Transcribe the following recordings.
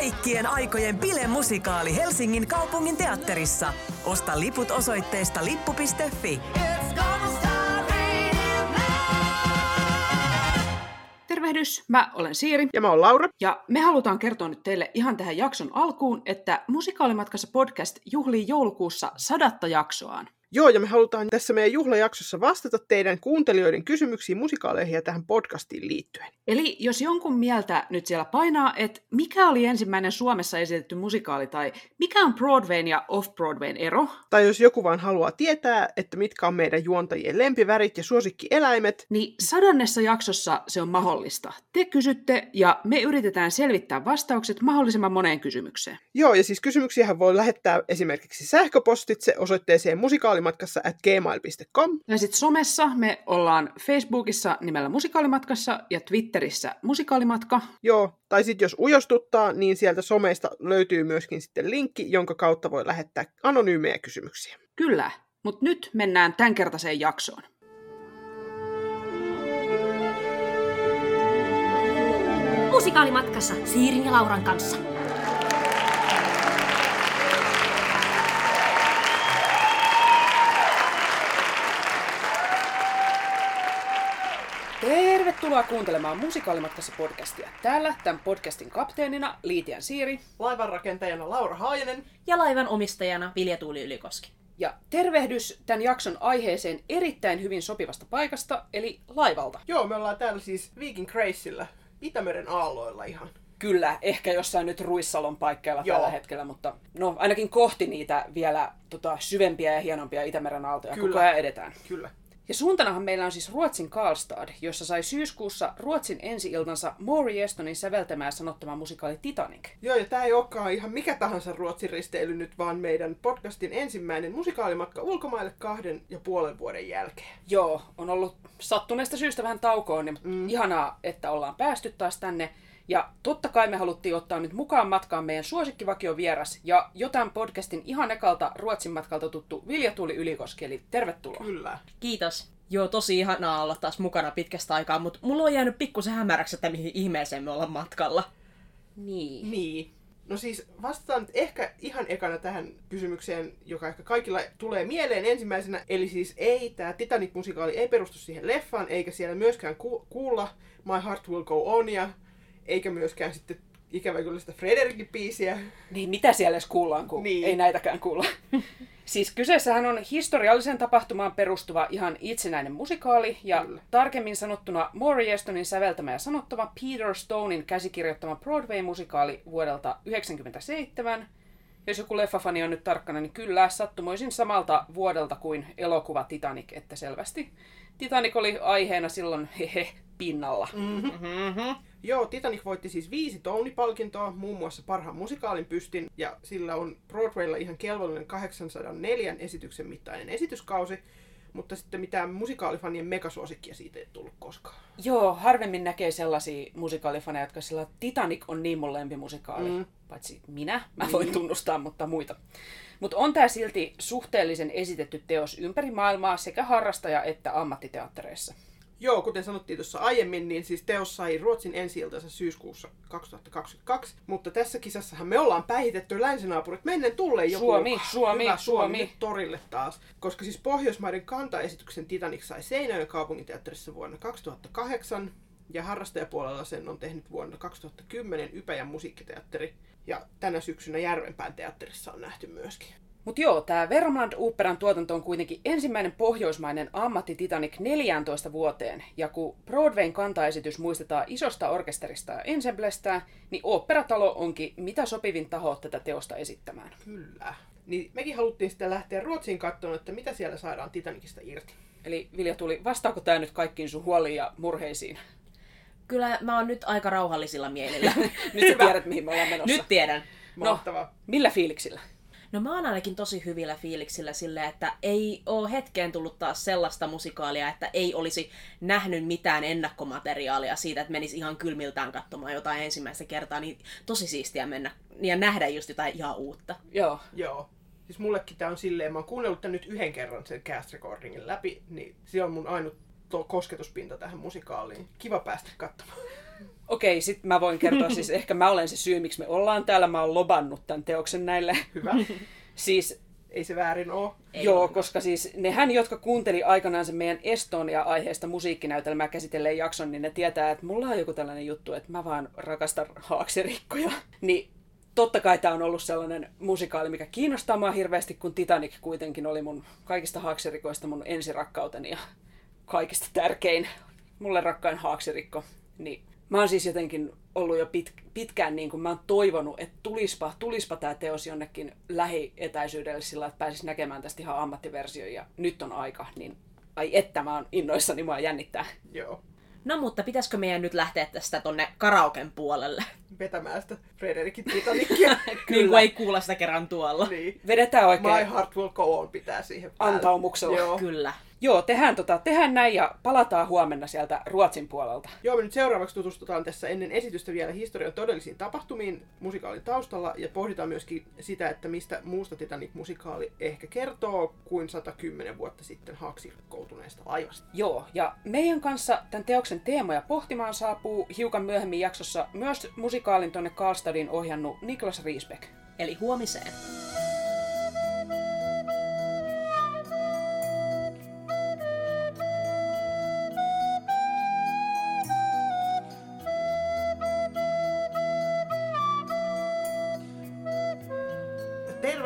kaikkien aikojen bilemusikaali Helsingin kaupungin teatterissa. Osta liput osoitteesta lippu.fi. Tervehdys, mä olen Siiri. Ja mä oon Laura. Ja me halutaan kertoa nyt teille ihan tähän jakson alkuun, että Musikaalimatkassa podcast juhlii joulukuussa sadatta jaksoaan. Joo, ja me halutaan tässä meidän juhlajaksossa vastata teidän kuuntelijoiden kysymyksiin musikaaleihin ja tähän podcastiin liittyen. Eli jos jonkun mieltä nyt siellä painaa, että mikä oli ensimmäinen Suomessa esitetty musikaali tai mikä on Broadwayn ja Off-Broadwayn ero? Tai jos joku vaan haluaa tietää, että mitkä on meidän juontajien lempivärit ja suosikkieläimet, Niin sadannessa jaksossa se on mahdollista. Te kysytte ja me yritetään selvittää vastaukset mahdollisimman moneen kysymykseen. Joo, ja siis kysymyksiä voi lähettää esimerkiksi sähköpostitse osoitteeseen musikaalimatkassa at gmail.com. Ja sitten somessa me ollaan Facebookissa nimellä Musikaalimatkassa ja Twitterissä Musikaalimatka. Joo, tai sitten jos ujostuttaa, niin sieltä someista löytyy myöskin sitten linkki, jonka kautta voi lähettää anonyymejä kysymyksiä. Kyllä, mutta nyt mennään tämänkertaiseen jaksoon. Musikaalimatkassa Siirin ja Lauran kanssa. Tervetuloa kuuntelemaan Musikaalimatkassa podcastia. Täällä tämän podcastin kapteenina Liitian Siiri. Laivanrakentajana Laura Haajanen. Ja laivan omistajana Vilja Tuuli Ylikoski. Ja tervehdys tämän jakson aiheeseen erittäin hyvin sopivasta paikasta, eli laivalta. Joo, me ollaan täällä siis Viking Graceillä, Itämeren aalloilla ihan. Kyllä, ehkä jossain nyt Ruissalon paikkeilla Joo. tällä hetkellä, mutta no ainakin kohti niitä vielä tota, syvempiä ja hienompia Itämeren aaltoja Kyllä. koko ajan edetään. Kyllä. Ja suuntanahan meillä on siis Ruotsin Karlstad, jossa sai syyskuussa Ruotsin ensi-iltansa Maury Estonin säveltämään sanottama musikaali Titanic. Joo, ja tämä ei olekaan ihan mikä tahansa Ruotsin risteily nyt, vaan meidän podcastin ensimmäinen musikaalimatka ulkomaille kahden ja puolen vuoden jälkeen. Joo, on ollut sattuneesta syystä vähän taukoon, niin mm. ihanaa, että ollaan päästy taas tänne. Ja totta kai me haluttiin ottaa nyt mukaan matkaan meidän suosikkivakio vieras ja jotain podcastin ihan ekalta Ruotsin matkalta tuttu Vilja Tuuli Ylikoski, eli tervetuloa. Kyllä. Kiitos. Joo, tosi ihanaa olla taas mukana pitkästä aikaa, mutta mulla on jäänyt pikkusen hämäräksi, että mihin ihmeeseen me ollaan matkalla. Niin. Niin. No siis vastataan nyt ehkä ihan ekana tähän kysymykseen, joka ehkä kaikilla tulee mieleen ensimmäisenä. Eli siis ei, tämä Titanic-musikaali ei perustu siihen leffaan, eikä siellä myöskään ku- kuulla My Heart Will Go Onia, eikä myöskään sitten ikävä kyllä sitä Frederickin biisiä. Niin, mitä siellä edes kuullaan, kun Niin. ei näitäkään kuulla. siis kyseessähän on historialliseen tapahtumaan perustuva ihan itsenäinen musikaali, ja Kyllä. tarkemmin sanottuna Maury Estonin säveltämä ja sanottava Peter Stonein käsikirjoittama Broadway-musikaali vuodelta 1997. Jos joku leffafani on nyt tarkkana, niin kyllä sattumoisin samalta vuodelta kuin elokuva Titanic, että selvästi Titanic oli aiheena silloin hehe pinnalla. Joo, Titanic voitti siis viisi Tony-palkintoa, muun muassa parhaan musikaalin pystin, ja sillä on Broadwaylla ihan kelvollinen 804 esityksen mittainen esityskausi, mutta sitten mitään musikaalifanien megasuosikkia siitä ei tullut koskaan. Joo, harvemmin näkee sellaisia musikaalifaneja, jotka sillä Titanic on niin mun lempimusikaali. Mm. Paitsi minä, mä voin tunnustaa, mutta muita. Mutta on tää silti suhteellisen esitetty teos ympäri maailmaa sekä harrastaja- että ammattiteattereissa. Joo, kuten sanottiin tuossa aiemmin, niin siis teos sai Ruotsin ensi syyskuussa 2022, mutta tässä kisassahan me ollaan päihitetty länsinaapurit mennen tulleen joku Suomi, Suomi, hyvä Suomi. nyt torille taas. Koska siis Pohjoismaiden kantaesityksen Titanic sai Seinäjoen kaupunginteatterissa vuonna 2008, ja harrastajapuolella sen on tehnyt vuonna 2010 Ypäjän musiikkiteatteri, ja tänä syksynä Järvenpään teatterissa on nähty myöskin. Mutta joo, tämä Vermland Operan tuotanto on kuitenkin ensimmäinen pohjoismainen ammatti Titanic 14 vuoteen. Ja kun Broadwayn kantaesitys muistetaan isosta orkesterista ja ensemblestä, niin oopperatalo onkin mitä sopivin taho tätä teosta esittämään. Kyllä. Niin mekin haluttiin sitten lähteä Ruotsiin katsomaan, että mitä siellä saadaan Titanicista irti. Eli Vilja tuli, vastaako tämä nyt kaikkiin sun huoliin ja murheisiin? Kyllä mä oon nyt aika rauhallisilla mielillä. Nyt sä tiedät, mihin me ollaan menossa. nyt tiedän. Mahtavaa. No, millä fiiliksillä? No mä oon ainakin tosi hyvillä fiiliksillä silleen, että ei oo hetkeen tullut taas sellaista musikaalia, että ei olisi nähnyt mitään ennakkomateriaalia siitä, että menisi ihan kylmiltään katsomaan jotain ensimmäistä kertaa, niin tosi siistiä mennä ja nähdä just jotain ihan uutta. Joo. Joo. Siis mullekin tää on silleen, mä oon kuunnellut tän nyt yhden kerran sen cast recordingin läpi, niin se on mun ainut to- kosketuspinta tähän musikaaliin. Kiva päästä katsomaan. Okei, sit mä voin kertoa, siis ehkä mä olen se syy, miksi me ollaan täällä. Mä oon lobannut tämän teoksen näille. Hyvä. Siis Ei se väärin oo. Ei Joo, koska siis nehän, jotka kuunteli aikanaan sen meidän Estonia-aiheesta musiikkinäytelmää käsitelleen jakson, niin ne tietää, että mulla on joku tällainen juttu, että mä vaan rakastan haaksirikkoja. Niin totta kai tämä on ollut sellainen musikaali, mikä kiinnostaa mua hirveästi, kun Titanic kuitenkin oli mun kaikista haaksirikoista mun ensirakkauteni ja kaikista tärkein, mulle rakkain haaksirikko. Niin mä oon siis jotenkin ollut jo pit, pitkään niin kuin mä oon toivonut, että tulispa, tulispa tämä teos jonnekin lähietäisyydelle sillä, että pääsis näkemään tästä ihan ammattiversio ja nyt on aika, niin ai että mä oon innoissani, mua jännittää. Joo. No mutta pitäisikö meidän nyt lähteä tästä tonne karaoken puolelle? Vetämään sitä Frederikin Titanicia. Niin kuin ei kuulla sitä kerran tuolla. niin. Vedetään oikein My Heart Will Go On pitää siihen päälle. antaumuksella. Joo. Kyllä. Joo, tehdään, tota, tehdään näin ja palataan huomenna sieltä Ruotsin puolelta. Joo, me nyt seuraavaksi tutustutaan tässä ennen esitystä vielä historian todellisiin tapahtumiin musikaalin taustalla ja pohditaan myöskin sitä, että mistä muusta Titanic-musikaali ehkä kertoo kuin 110 vuotta sitten haaksirikkoutuneesta laivasta. Joo, ja meidän kanssa tämän teoksen teemoja pohtimaan saapuu hiukan myöhemmin jaksossa myös musikaalin tonne Karlstadin ohjannut Niklas Riesbeck. Eli huomiseen.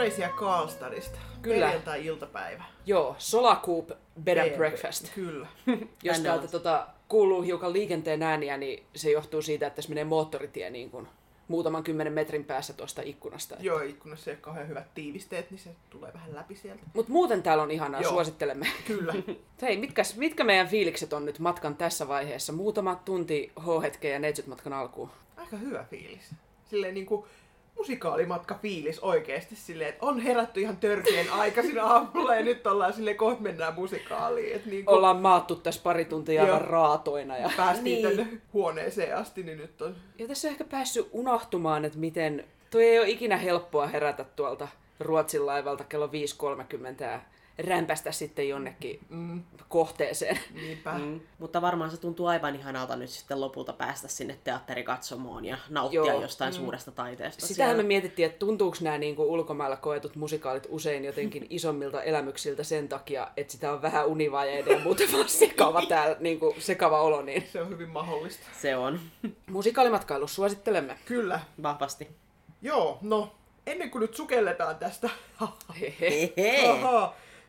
Terveisiä Karlstadista. Kyllä. Perjantai-iltapäivä. Joo, Solacoop Bed and Breakfast. Kyllä. Jos täältä tota, kuuluu hiukan liikenteen ääniä, niin se johtuu siitä, että tässä menee moottoritie niin kuin muutaman kymmenen metrin päässä tuosta ikkunasta. Joo, ikkunassa ei ole kauhean hyvät tiivisteet, niin se tulee vähän läpi sieltä. Mutta muuten täällä on ihanaa, Joo. suosittelemme. Kyllä. Hei, mitkäs, mitkä meidän fiilikset on nyt matkan tässä vaiheessa? Muutama tunti H-hetken ja neitsyt matkan alkuun. Aika hyvä fiilis. Silleen niinku musikaalimatka fiilis oikeesti silleen, että on herätty ihan törkeän aikaisin aamulla ja nyt ollaan silleen, kohta mennään musikaaliin. Et niinku Ollaan maattu tässä pari tuntia aivan raatoina. Ja... päästiin Niin. tänne huoneeseen asti, niin nyt on... ja tässä on ehkä päässyt unohtumaan, että miten... Toi ei ole ikinä helppoa herätä tuolta Ruotsin laivalta kello 5.30 ja rämpästä sitten jonnekin Mm, kohteeseen. niinpä. Mm. Mutta varmaan se tuntuu aivan ihanalta nyt sitten lopulta päästä sinne teatterikatsomoon ja nauttia Joo. jostain suuresta taiteesta. Sitähän me siellä. mietittiin, että tuntuuko nämä niin kuin ulkomailla koetut musikaalit usein jotenkin isommilta elämyksiltä sen takia, että sitä on vähän univajeiden ja muuten vaan sekava, täällä, niin kuin sekava olo. Niin. Se on hyvin mahdollista. Se on. Musikaalimatkailu suosittelemme. Kyllä. Vahvasti. Joo, no, ennen kuin nyt sukelletaan tästä Hehe.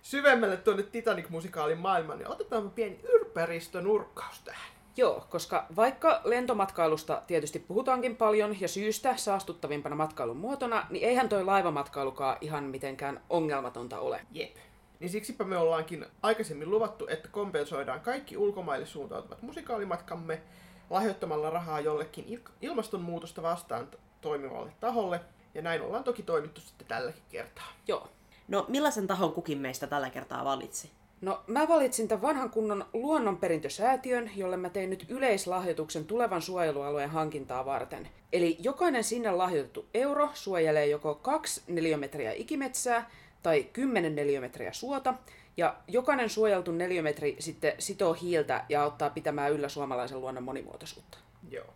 Syvemmälle tuonne Titanic-musikaalin maailmaan, niin otetaan pieni yrppäristönurkkaus tähän. Joo, koska vaikka lentomatkailusta tietysti puhutaankin paljon ja syystä saastuttavimpana matkailun muotona, niin eihän toi laivamatkailukaan ihan mitenkään ongelmatonta ole. Jep. Niin siksipä me ollaankin aikaisemmin luvattu, että kompensoidaan kaikki ulkomaille suuntautuvat musikaalimatkamme lahjoittamalla rahaa jollekin il- ilmastonmuutosta vastaan toimivalle taholle. Ja näin ollaan toki toimittu sitten tälläkin kertaa. Joo. No millaisen tahon kukin meistä tällä kertaa valitsi? No, mä valitsin tämän vanhan kunnon luonnonperintösäätiön, jolle mä tein nyt yleislahjoituksen tulevan suojelualueen hankintaa varten. Eli jokainen sinne lahjoitettu euro suojelee joko 2 neliömetriä ikimetsää tai 10 neliömetriä suota, ja jokainen suojeltu neliömetri sitten sitoo hiiltä ja auttaa pitämään yllä suomalaisen luonnon monimuotoisuutta. Joo.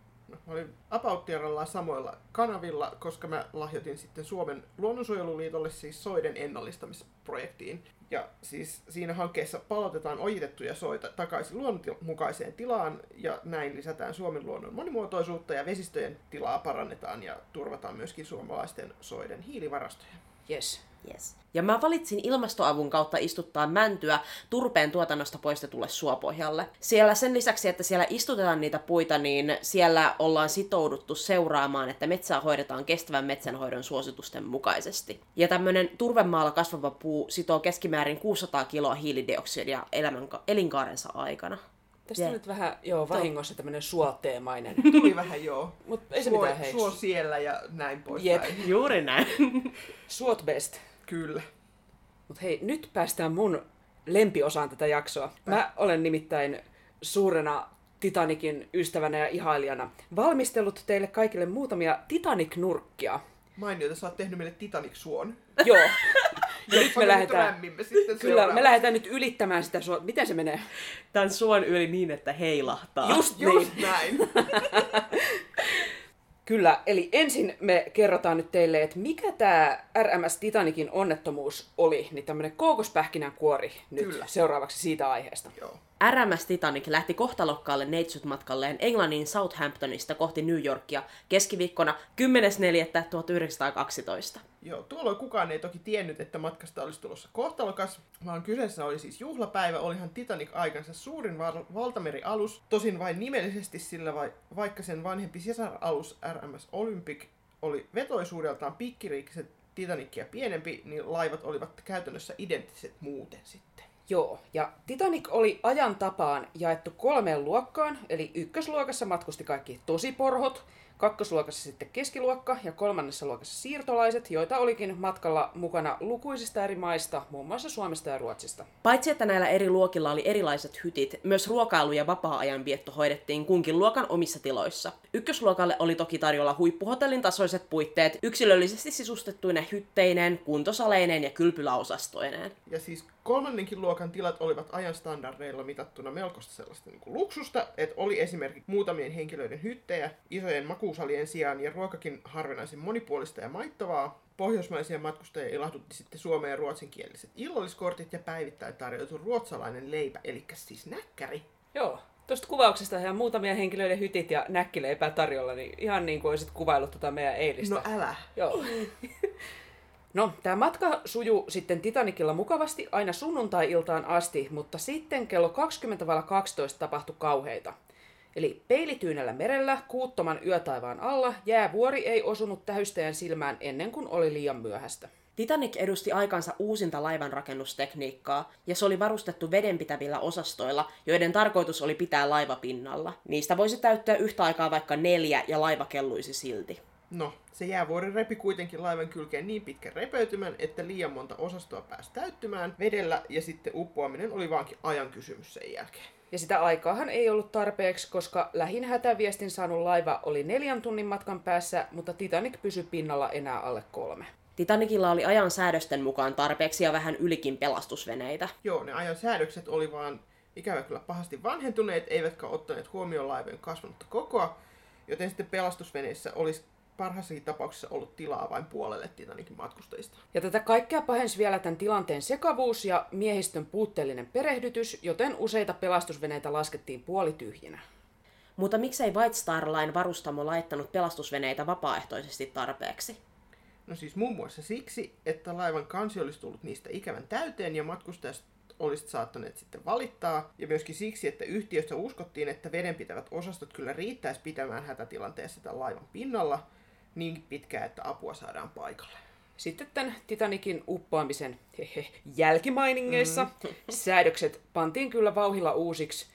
Mä olin Apauttiaralla samoilla kanavilla, koska mä lahjoitin sitten Suomen luonnonsuojeluliitolle siis soiden ennallistamisprojektiin. Ja siis siinä hankkeessa palautetaan ojitettuja soita takaisin luonnonmukaiseen tilaan ja näin lisätään Suomen luonnon monimuotoisuutta ja vesistöjen tilaa parannetaan ja turvataan myöskin suomalaisten soiden hiilivarastoja. Yes. Yes. Ja mä valitsin ilmastoavun kautta istuttaa mäntyä turpeen tuotannosta poistetulle suopohjalle. Siellä sen lisäksi, että siellä istutetaan niitä puita, niin siellä ollaan sitouduttu seuraamaan, että metsää hoidetaan kestävän metsänhoidon suositusten mukaisesti. Ja tämmönen turvemaalla kasvava puu sitoo keskimäärin 600 kiloa hiilidioksidia elämän, elinkaarensa aikana. Tästä on nyt vähän, joo, vahingossa tämmönen suoteemainen. Tuli vähän joo. Mut ei se suo, mitään hei. suo siellä ja näin pois. Jep. Juuri näin. Suot best. Kyllä. Mutta hei, nyt päästään mun lempiosaan tätä jaksoa. Mä olen nimittäin suurena Titanikin ystävänä ja ihailijana valmistellut teille kaikille muutamia Titanic-nurkkia. Mainiota, sä oot tehnyt meille Titanic-suon. Joo. nyt me lähdetään, sitten kyllä, me lähdetään nyt ylittämään sitä sua. Miten se menee? Tän suon yli niin, että heilahtaa. Just, Just niin. näin. Kyllä, eli ensin me kerrotaan nyt teille, että mikä tämä RMS Titanicin onnettomuus oli, niin tämmöinen kookospähkinän kuori nyt Kyllä. seuraavaksi siitä aiheesta. Joo. RMS Titanic lähti kohtalokkaalle neitsytmatkalleen Englannin Southamptonista kohti New Yorkia keskiviikkona 10.4.1912. Joo, tuolloin kukaan ei toki tiennyt, että matkasta olisi tulossa kohtalokas, vaan kyseessä oli siis juhlapäivä, olihan Titanic aikansa suurin val- valtamerialus, tosin vain nimellisesti sillä vai- vaikka sen vanhempi sisaralus RMS Olympic oli vetoisuudeltaan pikkiriikkisen Titanicia pienempi, niin laivat olivat käytännössä identtiset muuten sitten. Joo, ja Titanic oli ajan tapaan jaettu kolmeen luokkaan, eli ykkösluokassa matkusti kaikki tosiporhot, kakkosluokassa sitten keskiluokka ja kolmannessa luokassa siirtolaiset, joita olikin matkalla mukana lukuisista eri maista, muun muassa Suomesta ja Ruotsista. Paitsi että näillä eri luokilla oli erilaiset hytit, myös ruokailu ja vapaa-ajan vietto hoidettiin kunkin luokan omissa tiloissa. Ykkösluokalle oli toki tarjolla huippuhotellin tasoiset puitteet yksilöllisesti sisustettuine hytteineen, kuntosaleineen ja kylpyläosastoineen. Ja siis kolmannenkin luokan tilat olivat ajan standardeilla mitattuna melkoista sellaista niin kuin luksusta, että oli esimerkiksi muutamien henkilöiden hyttejä isojen makuusalien sijaan ja ruokakin harvinaisen monipuolista ja maittavaa. Pohjoismaisia matkustajia ilahdutti sitten suomen ja ruotsinkieliset illalliskortit ja päivittäin tarjottu ruotsalainen leipä, eli siis näkkäri. Joo, tuosta kuvauksesta ihan muutamia henkilöiden hytit ja näkkileipää tarjolla, niin ihan niin kuin olisit kuvaillut tota meidän eilistä. No älä. Joo. No, tämä matka sujuu sitten Titanicilla mukavasti aina sunnuntai-iltaan asti, mutta sitten kello 20.12 tapahtui kauheita. Eli peilityynellä merellä, kuuttoman yötaivaan alla, jäävuori ei osunut tähystäjän silmään ennen kuin oli liian myöhäistä. Titanic edusti aikansa uusinta laivanrakennustekniikkaa, ja se oli varustettu vedenpitävillä osastoilla, joiden tarkoitus oli pitää laiva pinnalla. Niistä voisi täyttää yhtä aikaa vaikka neljä, ja laiva kelluisi silti. No, se jäävuori repi kuitenkin laivan kylkeen niin pitkän repeytymän, että liian monta osastoa pääsi täyttymään vedellä ja sitten uppoaminen oli vaankin ajan kysymys sen jälkeen. Ja sitä aikaahan ei ollut tarpeeksi, koska lähin hätäviestin saanut laiva oli neljän tunnin matkan päässä, mutta Titanic pysyi pinnalla enää alle kolme. Titanicilla oli ajan säädösten mukaan tarpeeksi ja vähän ylikin pelastusveneitä. Joo, ne ajan säädökset oli vaan ikävä kyllä pahasti vanhentuneet, eivätkä ottaneet huomioon laivojen kasvanutta kokoa, joten sitten pelastusveneissä olisi parhaassakin tapauksessa ollut tilaa vain puolelle Titanicin matkustajista. Ja tätä kaikkea pahensi vielä tämän tilanteen sekavuus ja miehistön puutteellinen perehdytys, joten useita pelastusveneitä laskettiin puolityhjinä. Mutta miksei White Star Line varustamo laittanut pelastusveneitä vapaaehtoisesti tarpeeksi? No siis muun muassa siksi, että laivan kansi olisi tullut niistä ikävän täyteen ja matkustajat olisit saattaneet sitten valittaa. Ja myöskin siksi, että yhtiössä uskottiin, että vedenpitävät osastot kyllä riittäisi pitämään hätätilanteessa tämän laivan pinnalla niin pitkään, että apua saadaan paikalle. Sitten tämän Titanicin uppoamisen hehe, jälkimainingeissa mm. säädökset pantiin kyllä vauhilla uusiksi.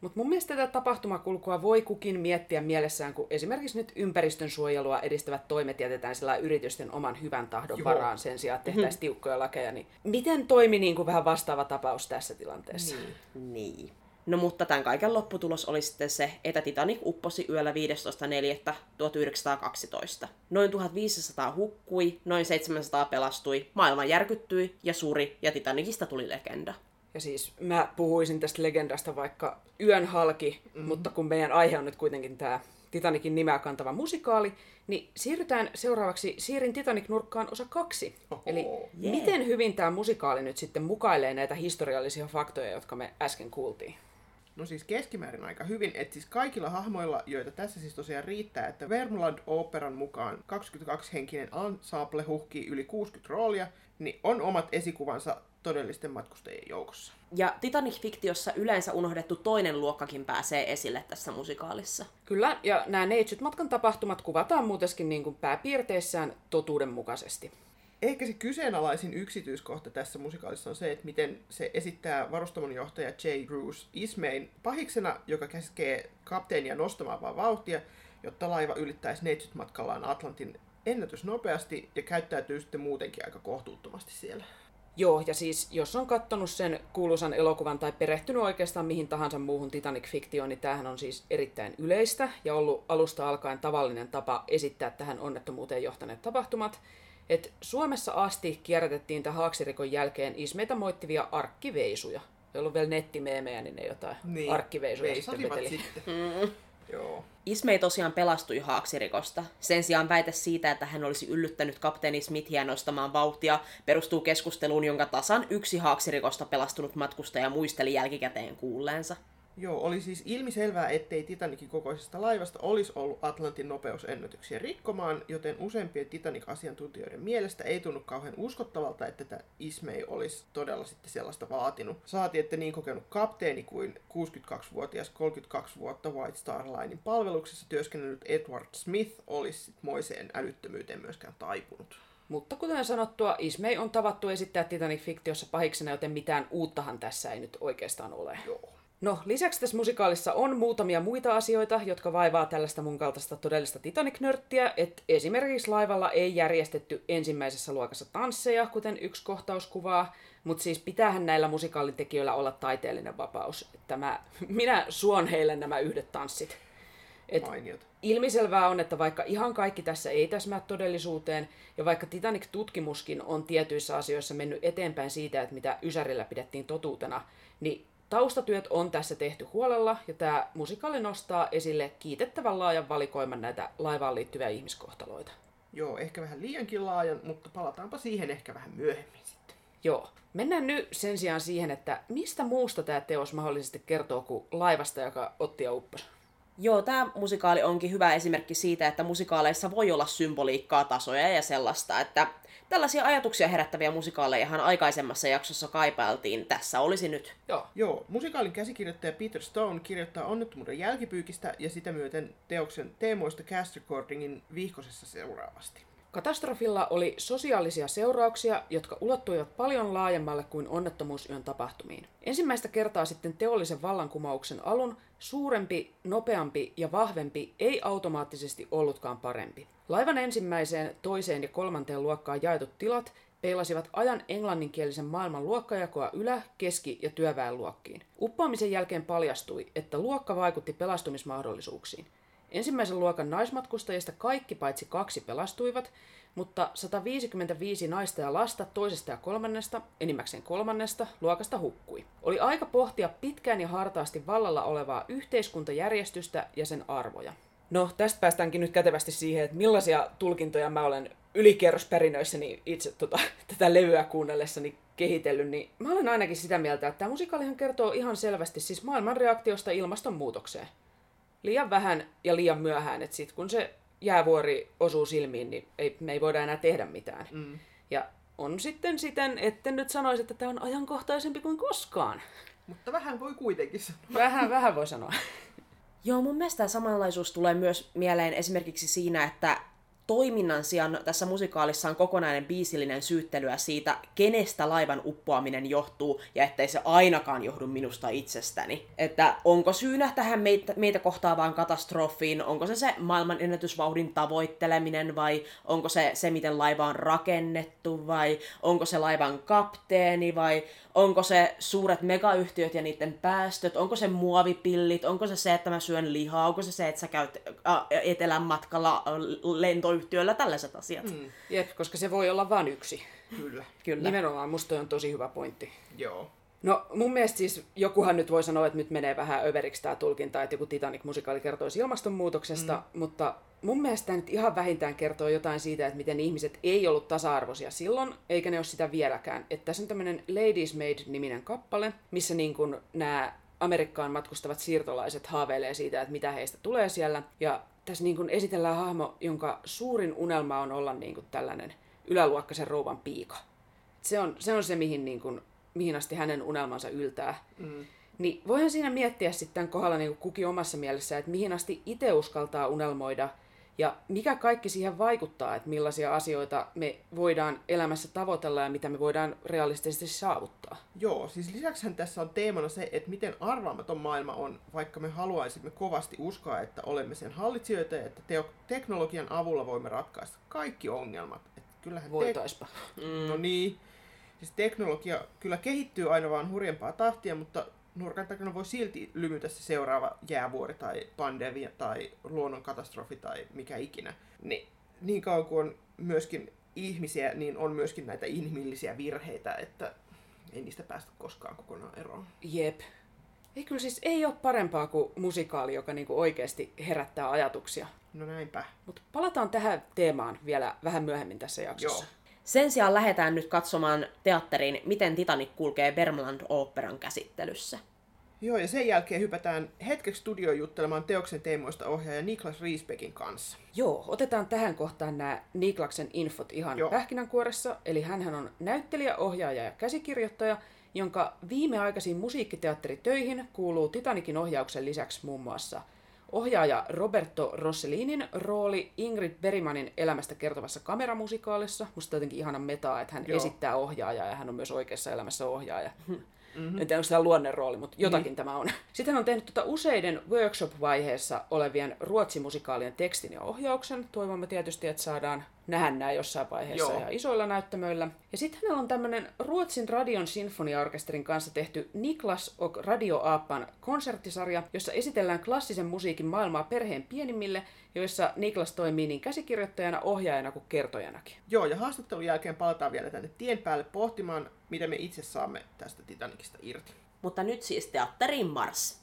Mutta mun mielestä tätä tapahtumakulkua voi kukin miettiä mielessään, kun esimerkiksi nyt ympäristön suojelua edistävät toimet jätetään sillä yritysten oman hyvän tahdon Joo. varaan sen sijaan, että tehtäisiin tiukkoja lakeja. Niin miten toimi niin kuin vähän vastaava tapaus tässä tilanteessa? Niin. Niin. No mutta tämän kaiken lopputulos oli sitten se, että Titanic upposi yöllä 15.4.1912. Noin 1500 hukkui, noin 700 pelastui, maailma järkyttyi ja suri ja Titanicista tuli legenda. Ja siis mä puhuisin tästä legendasta vaikka Yön halki, mm-hmm. mutta kun meidän aihe on nyt kuitenkin tämä Titanicin nimeä kantava musikaali, niin siirrytään seuraavaksi Siirin Titanic-nurkkaan osa kaksi. Oho. Eli Jee. miten hyvin tämä musikaali nyt sitten mukailee näitä historiallisia faktoja, jotka me äsken kuultiin? No siis keskimäärin aika hyvin, että siis kaikilla hahmoilla, joita tässä siis tosiaan riittää, että Vermland Operan mukaan 22-henkinen ensemble huhkii yli 60 roolia, niin on omat esikuvansa todellisten matkustajien joukossa. Ja Titanic-fiktiossa yleensä unohdettu toinen luokkakin pääsee esille tässä musikaalissa. Kyllä, ja nämä neitsyt matkan tapahtumat kuvataan muutenkin niin kuin pääpiirteissään totuudenmukaisesti. Ehkä se kyseenalaisin yksityiskohta tässä musikaalissa on se, että miten se esittää varustamon johtaja J. Bruce Ismayn pahiksena, joka käskee kapteenia nostamaan vaan vauhtia, jotta laiva ylittäisi neitsyt matkallaan Atlantin ennätysnopeasti ja käyttäytyy sitten muutenkin aika kohtuuttomasti siellä. Joo, ja siis jos on kattonut sen kuuluisan elokuvan tai perehtynyt oikeastaan mihin tahansa muuhun Titanic-fiktioon, niin tämähän on siis erittäin yleistä ja ollut alusta alkaen tavallinen tapa esittää tähän onnettomuuteen johtaneet tapahtumat. Että Suomessa asti kierrätettiin tämän haaksirikon jälkeen ismeitä moittivia arkkiveisuja. Ei ollut vielä nettimeemejä, niin ne jotain niin. arkkiveisuja sitten sitten. Joo. Isme ei tosiaan pelastui haaksirikosta. Sen sijaan väite siitä, että hän olisi yllyttänyt kapteeni Smithia nostamaan vauhtia, perustuu keskusteluun, jonka tasan yksi haaksirikosta pelastunut matkustaja muisteli jälkikäteen kuulleensa. Joo, oli siis ilmiselvää, ettei Titanikin kokoisesta laivasta olisi ollut Atlantin nopeusennätyksiä rikkomaan, joten useimpien Titanic-asiantuntijoiden mielestä ei tunnu kauhean uskottavalta, että tämä Ismay olisi todella sitten sellaista vaatinut. Saati, että niin kokenut kapteeni kuin 62-vuotias 32 vuotta White Star Linein palveluksessa työskennellyt Edward Smith olisi sit moiseen älyttömyyteen myöskään taipunut. Mutta kuten sanottua, Ismay on tavattu esittää Titanic-fiktiossa pahiksena, joten mitään uuttahan tässä ei nyt oikeastaan ole. Joo. No, lisäksi tässä musikaalissa on muutamia muita asioita, jotka vaivaa tällaista mun kaltaista todellista Titanic-nörttiä, että esimerkiksi laivalla ei järjestetty ensimmäisessä luokassa tansseja, kuten yksi kohtaus kuvaa, mutta siis pitäähän näillä musikaalin tekijöillä olla taiteellinen vapaus. Että mä, minä suon heille nämä yhdet tanssit. Et Mainiota. Ilmiselvää on, että vaikka ihan kaikki tässä ei täsmää todellisuuteen, ja vaikka Titanic-tutkimuskin on tietyissä asioissa mennyt eteenpäin siitä, että mitä Ysärillä pidettiin totuutena, niin taustatyöt on tässä tehty huolella, ja tämä musikaali nostaa esille kiitettävän laajan valikoiman näitä laivaan liittyviä ihmiskohtaloita. Joo, ehkä vähän liiankin laajan, mutta palataanpa siihen ehkä vähän myöhemmin sitten. Joo. Mennään nyt sen sijaan siihen, että mistä muusta tämä teos mahdollisesti kertoo kuin laivasta, joka otti ja upposi. Joo, tämä musikaali onkin hyvä esimerkki siitä, että musikaaleissa voi olla symboliikkaa, tasoja ja sellaista, että tällaisia ajatuksia herättäviä musikaalejahan aikaisemmassa jaksossa kaipailtiin. Tässä olisi nyt. Joo. Joo, musikaalin käsikirjoittaja Peter Stone kirjoittaa onnettomuuden jälkipyykistä ja sitä myöten teoksen teemoista cast recordingin vihkosessa seuraavasti. Katastrofilla oli sosiaalisia seurauksia, jotka ulottuivat paljon laajemmalle kuin onnettomuusyön tapahtumiin. Ensimmäistä kertaa sitten teollisen vallankumouksen alun suurempi, nopeampi ja vahvempi ei automaattisesti ollutkaan parempi. Laivan ensimmäiseen, toiseen ja kolmanteen luokkaan jaetut tilat peilasivat ajan englanninkielisen maailman luokkajakoa ylä-, keski- ja työväenluokkiin. Uppoamisen jälkeen paljastui, että luokka vaikutti pelastumismahdollisuuksiin. Ensimmäisen luokan naismatkustajista kaikki paitsi kaksi pelastuivat, mutta 155 naista ja lasta toisesta ja kolmannesta, enimmäkseen kolmannesta, luokasta hukkui. Oli aika pohtia pitkään ja hartaasti vallalla olevaa yhteiskuntajärjestystä ja sen arvoja. No, tästä päästäänkin nyt kätevästi siihen, että millaisia tulkintoja mä olen ylikierrosperinnöissäni itse tota, tätä levyä kuunnellessani kehitellyt, niin mä olen ainakin sitä mieltä, että tämä musikaalihan kertoo ihan selvästi siis maailman reaktiosta ilmastonmuutokseen liian vähän ja liian myöhään, että sitten kun se jäävuori osuu silmiin, niin ei, me ei voida enää tehdä mitään. Mm. Ja on sitten siten, etten nyt sanoisi, että tämä on ajankohtaisempi kuin koskaan. Mutta vähän voi kuitenkin sanoa. Vähän, vähän voi sanoa. Joo, mun mielestä tämä samanlaisuus tulee myös mieleen esimerkiksi siinä, että toiminnan sijaan tässä musikaalissa on kokonainen biisillinen syyttelyä siitä, kenestä laivan uppoaminen johtuu, ja ettei se ainakaan johdu minusta itsestäni. Että onko syynä tähän meitä, meitä kohtaavaan katastrofiin, onko se se maailman ennätysvauhdin tavoitteleminen, vai onko se se, miten laiva on rakennettu, vai onko se laivan kapteeni, vai onko se suuret megayhtiöt ja niiden päästöt, onko se muovipillit, onko se se, että mä syön lihaa, onko se se, että sä käyt etelän matkalla lentoyhtiöllä, tällaiset asiat. Mm. Jep, koska se voi olla vain yksi. Kyllä. Kyllä. Nimenomaan, musta on tosi hyvä pointti. Joo. No mun mielestä siis jokuhan nyt voi sanoa, että nyt menee vähän överiksi tämä tulkinta, että joku Titanic-musikaali kertoisi ilmastonmuutoksesta, mm. mutta mun mielestä tää nyt ihan vähintään kertoo jotain siitä, että miten ihmiset ei ollut tasa-arvoisia silloin, eikä ne ole sitä vieläkään. Että tässä on tämmöinen Ladies Maid-niminen kappale, missä niin kuin nämä Amerikkaan matkustavat siirtolaiset haaveilee siitä, että mitä heistä tulee siellä. Ja tässä niin kuin esitellään hahmo, jonka suurin unelma on olla niin kuin tällainen yläluokkaisen rouvan piika. Se on se, on se mihin, niin kuin, mihin asti hänen unelmansa yltää. Mm. Niin voihan siinä miettiä sitten kohdalla niin kuin kukin omassa mielessä, että mihin asti itse uskaltaa unelmoida ja mikä kaikki siihen vaikuttaa, että millaisia asioita me voidaan elämässä tavoitella ja mitä me voidaan realistisesti saavuttaa. Joo, siis lisäksihän tässä on teemana se, että miten arvaamaton maailma on, vaikka me haluaisimme kovasti uskoa, että olemme sen hallitsijoita ja että teo- teknologian avulla voimme ratkaista kaikki ongelmat. Että kyllähän Voitaispa. No niin. Siis teknologia kyllä kehittyy aina vaan hurjempaa tahtia, mutta nurkan takana voi silti lymytä se seuraava jäävuori tai pandemia tai luonnonkatastrofi tai mikä ikinä. Niin, niin kauan kuin on myöskin ihmisiä, niin on myöskin näitä inhimillisiä virheitä, että ei niistä päästä koskaan kokonaan eroon. Jep. Ei kyllä siis ei ole parempaa kuin musikaali, joka niinku oikeasti herättää ajatuksia. No näinpä. Mutta palataan tähän teemaan vielä vähän myöhemmin tässä jaksossa. Joo. Sen sijaan lähdetään nyt katsomaan teatteriin, miten Titanic kulkee Vermland Operan käsittelyssä. Joo, ja sen jälkeen hypätään hetkeksi studioon juttelemaan teoksen teemoista ohjaaja Niklas Riesbeckin kanssa. Joo, otetaan tähän kohtaan nämä Niklaksen infot ihan. Joo. pähkinänkuoressa. Eli hän on näyttelijä, ohjaaja ja käsikirjoittaja, jonka viimeaikaisiin musiikkiteatteritöihin kuuluu Titanikin ohjauksen lisäksi muun muassa ohjaaja Roberto Rossellinin rooli Ingrid Bergmanin elämästä kertovassa kameramusikaalissa. Musta jotenkin ihana metaa, että hän Joo. Esittää ohjaajaa ja hän on myös oikeassa elämässä ohjaaja. Mm-hmm. En tiedä, onko tämä luonnerooli, mutta jotakin mm-hmm. tämä on. Sitten hän on tehnyt tuota useiden workshop-vaiheessa olevien ruotsimusikaalien tekstin ja ohjauksen. Toivomme tietysti, että saadaan nähdä nämä jossain vaiheessa Joo. ja isoilla näyttämöillä. Ja sitten hänellä on tämmöinen Ruotsin radion sinfoniaorkesterin kanssa tehty Niklas och Radio Aapan konserttisarja, jossa esitellään klassisen musiikin maailmaa perheen pienimmille, joissa Niklas toimii niin käsikirjoittajana, ohjaajana kuin kertojanakin. Joo, ja haastattelun jälkeen palataan vielä tänne tien päälle pohtimaan, mitä me itse saamme tästä Titanicista irti. Mutta nyt siis teatteriin Mars.